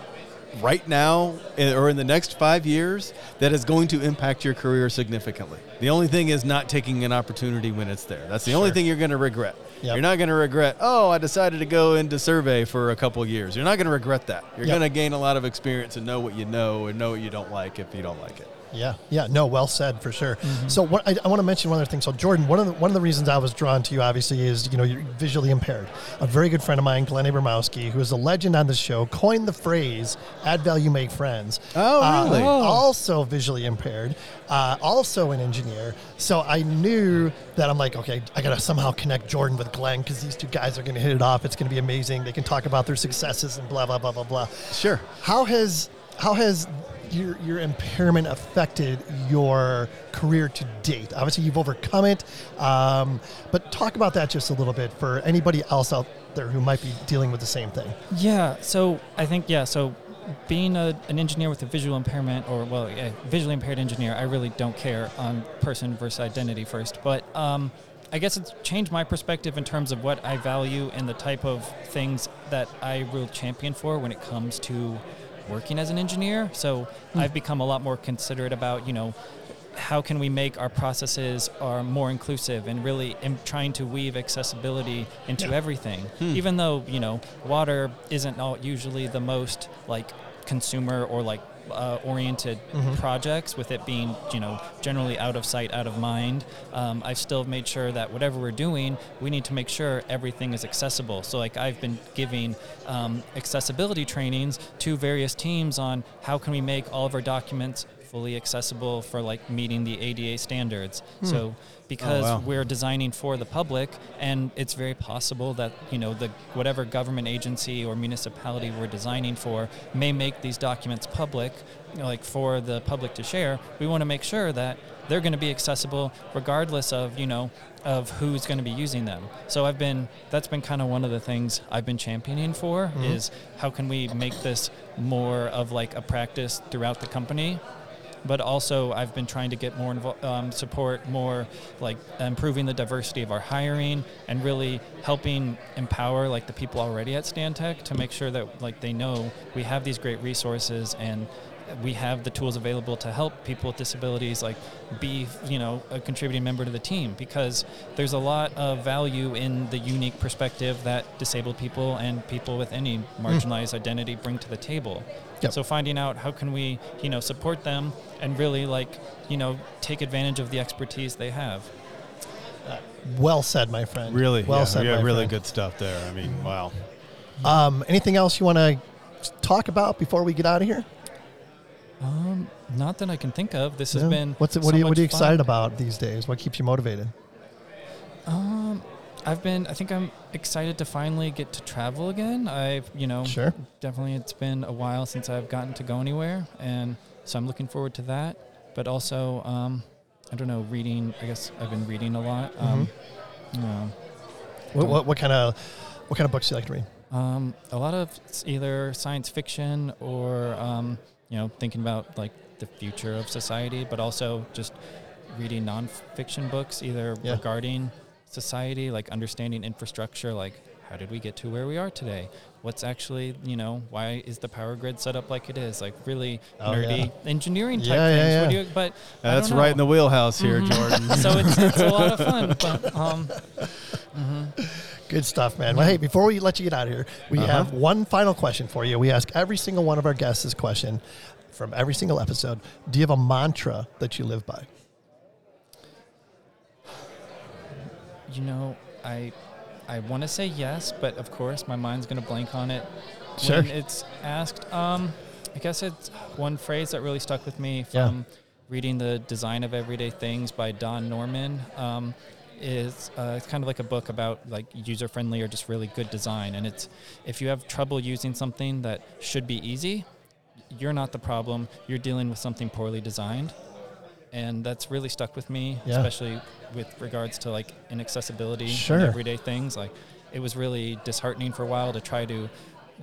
right now eh, or in the next five years that is going to impact your career significantly. The only thing is not taking an opportunity when it's there. That's the only thing you're going to regret. Yep. You're not going to regret, oh, I decided to go into survey for a couple years. You're not going to regret that. You're Yep. going to gain a lot of experience and know what you know and know what you don't like if you don't like it. Yeah, yeah, no, well said for sure. Mm-hmm. So, what I, I want to mention one other thing. So, Jordan, one of the one of the reasons I was drawn to you, obviously, is you know you're visually impaired. A very good friend of mine, Glenn Abramowski, who is a legend on the show, coined the phrase "add value, make friends." Oh, Uh, really? also visually impaired, uh, also an engineer. So I knew that I'm like, okay, I gotta somehow connect Jordan with Glenn because these two guys are gonna hit it off. It's gonna be amazing. They can talk about their successes and blah blah blah blah blah. Sure. How has how has your your impairment affected your career to date? Obviously, you've overcome it, um, but talk about that just a little bit for anybody else out there who might be dealing with the same thing. Yeah, so I think yeah, so being a, an engineer with a visual impairment, or well, a visually impaired engineer, I really don't care on person versus identity first. But um, I guess it's changed my perspective in terms of what I value and the type of things that I will champion for when it comes to working as an engineer. So hmm. I've become a lot more considerate about you know how can we make our processes are more inclusive and really trying to weave accessibility into everything. Hmm. Even though you know water isn't all usually the most like consumer or like uh, oriented projects with it being you know generally out of sight out of mind. Um, i've still made sure that whatever we're doing we need to make sure everything is accessible. So like i've been giving um, accessibility trainings to various teams on how can we make all of our documents fully accessible for like meeting the ADA standards. Hmm. So oh, because wow. we're designing for the public and it's very possible that, you know, the whatever government agency or municipality we're designing for may make these documents public, you know, like for the public to share, we want to make sure that they're going to be accessible regardless of, you know, of who's going to be using them. So I've been that's been kind of one of the things I've been championing for mm-hmm. is how can we make this more of like a practice throughout the company but also I've been trying to get more invo- um, support, more like improving the diversity of our hiring, and really helping empower like the people already at Stantec to make sure that like they know we have these great resources and we have the tools available to help people with disabilities like be you know a contributing member to the team because there's a lot of value in the unique perspective that disabled people and people with any marginalized identity bring to the table Yep. so finding out how can we you know support them and really like you know take advantage of the expertise they have Well said, my friend. Really, well yeah, said. yeah, my really friend. good stuff there. I mean, wow. Um, anything else you want to talk about before we get out of here? um not that i can think of this Yeah. has been What's it, so what are you what are you fun. excited about these days? What keeps you motivated? Um, I've been. I think I'm excited to finally get to travel again. I've, you know, Sure. definitely it's been a while since I've gotten to go anywhere, and so I'm looking forward to that. But also, um, I don't know, reading. I guess I've been reading a lot. Um, you know, What, what, what kind of what kind of books do you like to read? um, a lot of either science fiction or um, you know, thinking about like the future of society, but also just reading nonfiction books, either Yeah. regarding society, like understanding infrastructure, like how did we get to where we are today? What's actually, you know, why is the power grid set up like it is? Like really Oh, nerdy yeah. engineering type Yeah, yeah, things. What do yeah. you, but That's right in the wheelhouse here, Mhm. Jordan. so it's, it's a lot of fun. But um, mhm. Good stuff, man. Well, hey, before we let you get out of here, we Uh-huh. have one final question for you. We ask every single one of our guests this question from every single episode. Do you have a mantra that you live by? You know, I I want to say yes, but of course my mind's going to blank on it Sure. when it's asked. Um, I guess it's one phrase that really stuck with me Yeah. from reading the Design of Everyday Things by Don Norman. Um, is uh, it's kind of like a book about like user friendly or just really good design, and it's if you have trouble using something that should be easy, you're not the problem. You're dealing with something poorly designed and that's really stuck with me, Yeah. especially with regards to like inaccessibility Sure. and everyday things. Like it was really disheartening for a while to try to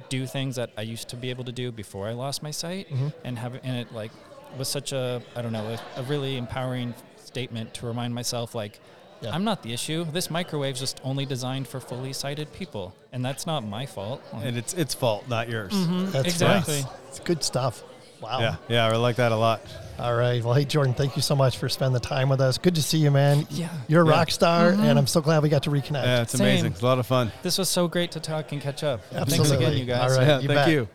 do things that I used to be able to do before I lost my sight, Mhm. and have and it like was such a I don't know a, a really empowering statement to remind myself like. Yeah. I'm not the issue. This microwave's just only designed for fully sighted people, and that's not my fault. Like, and it's its fault, not yours. Mhm, That's exactly. nice. It's good stuff. Wow. Yeah, yeah, I like that a lot. All right. Well, hey, Jordan, thank you so much for spending the time with us. Good to see you, man. Yeah. You're a Yeah. rock star, Mhm. and I'm so glad we got to reconnect. Yeah, it's Same. amazing. It's a lot of fun. This was so great to talk and catch up. Thanks Absolutely. again, you guys. All right. yeah, you thank bet. you.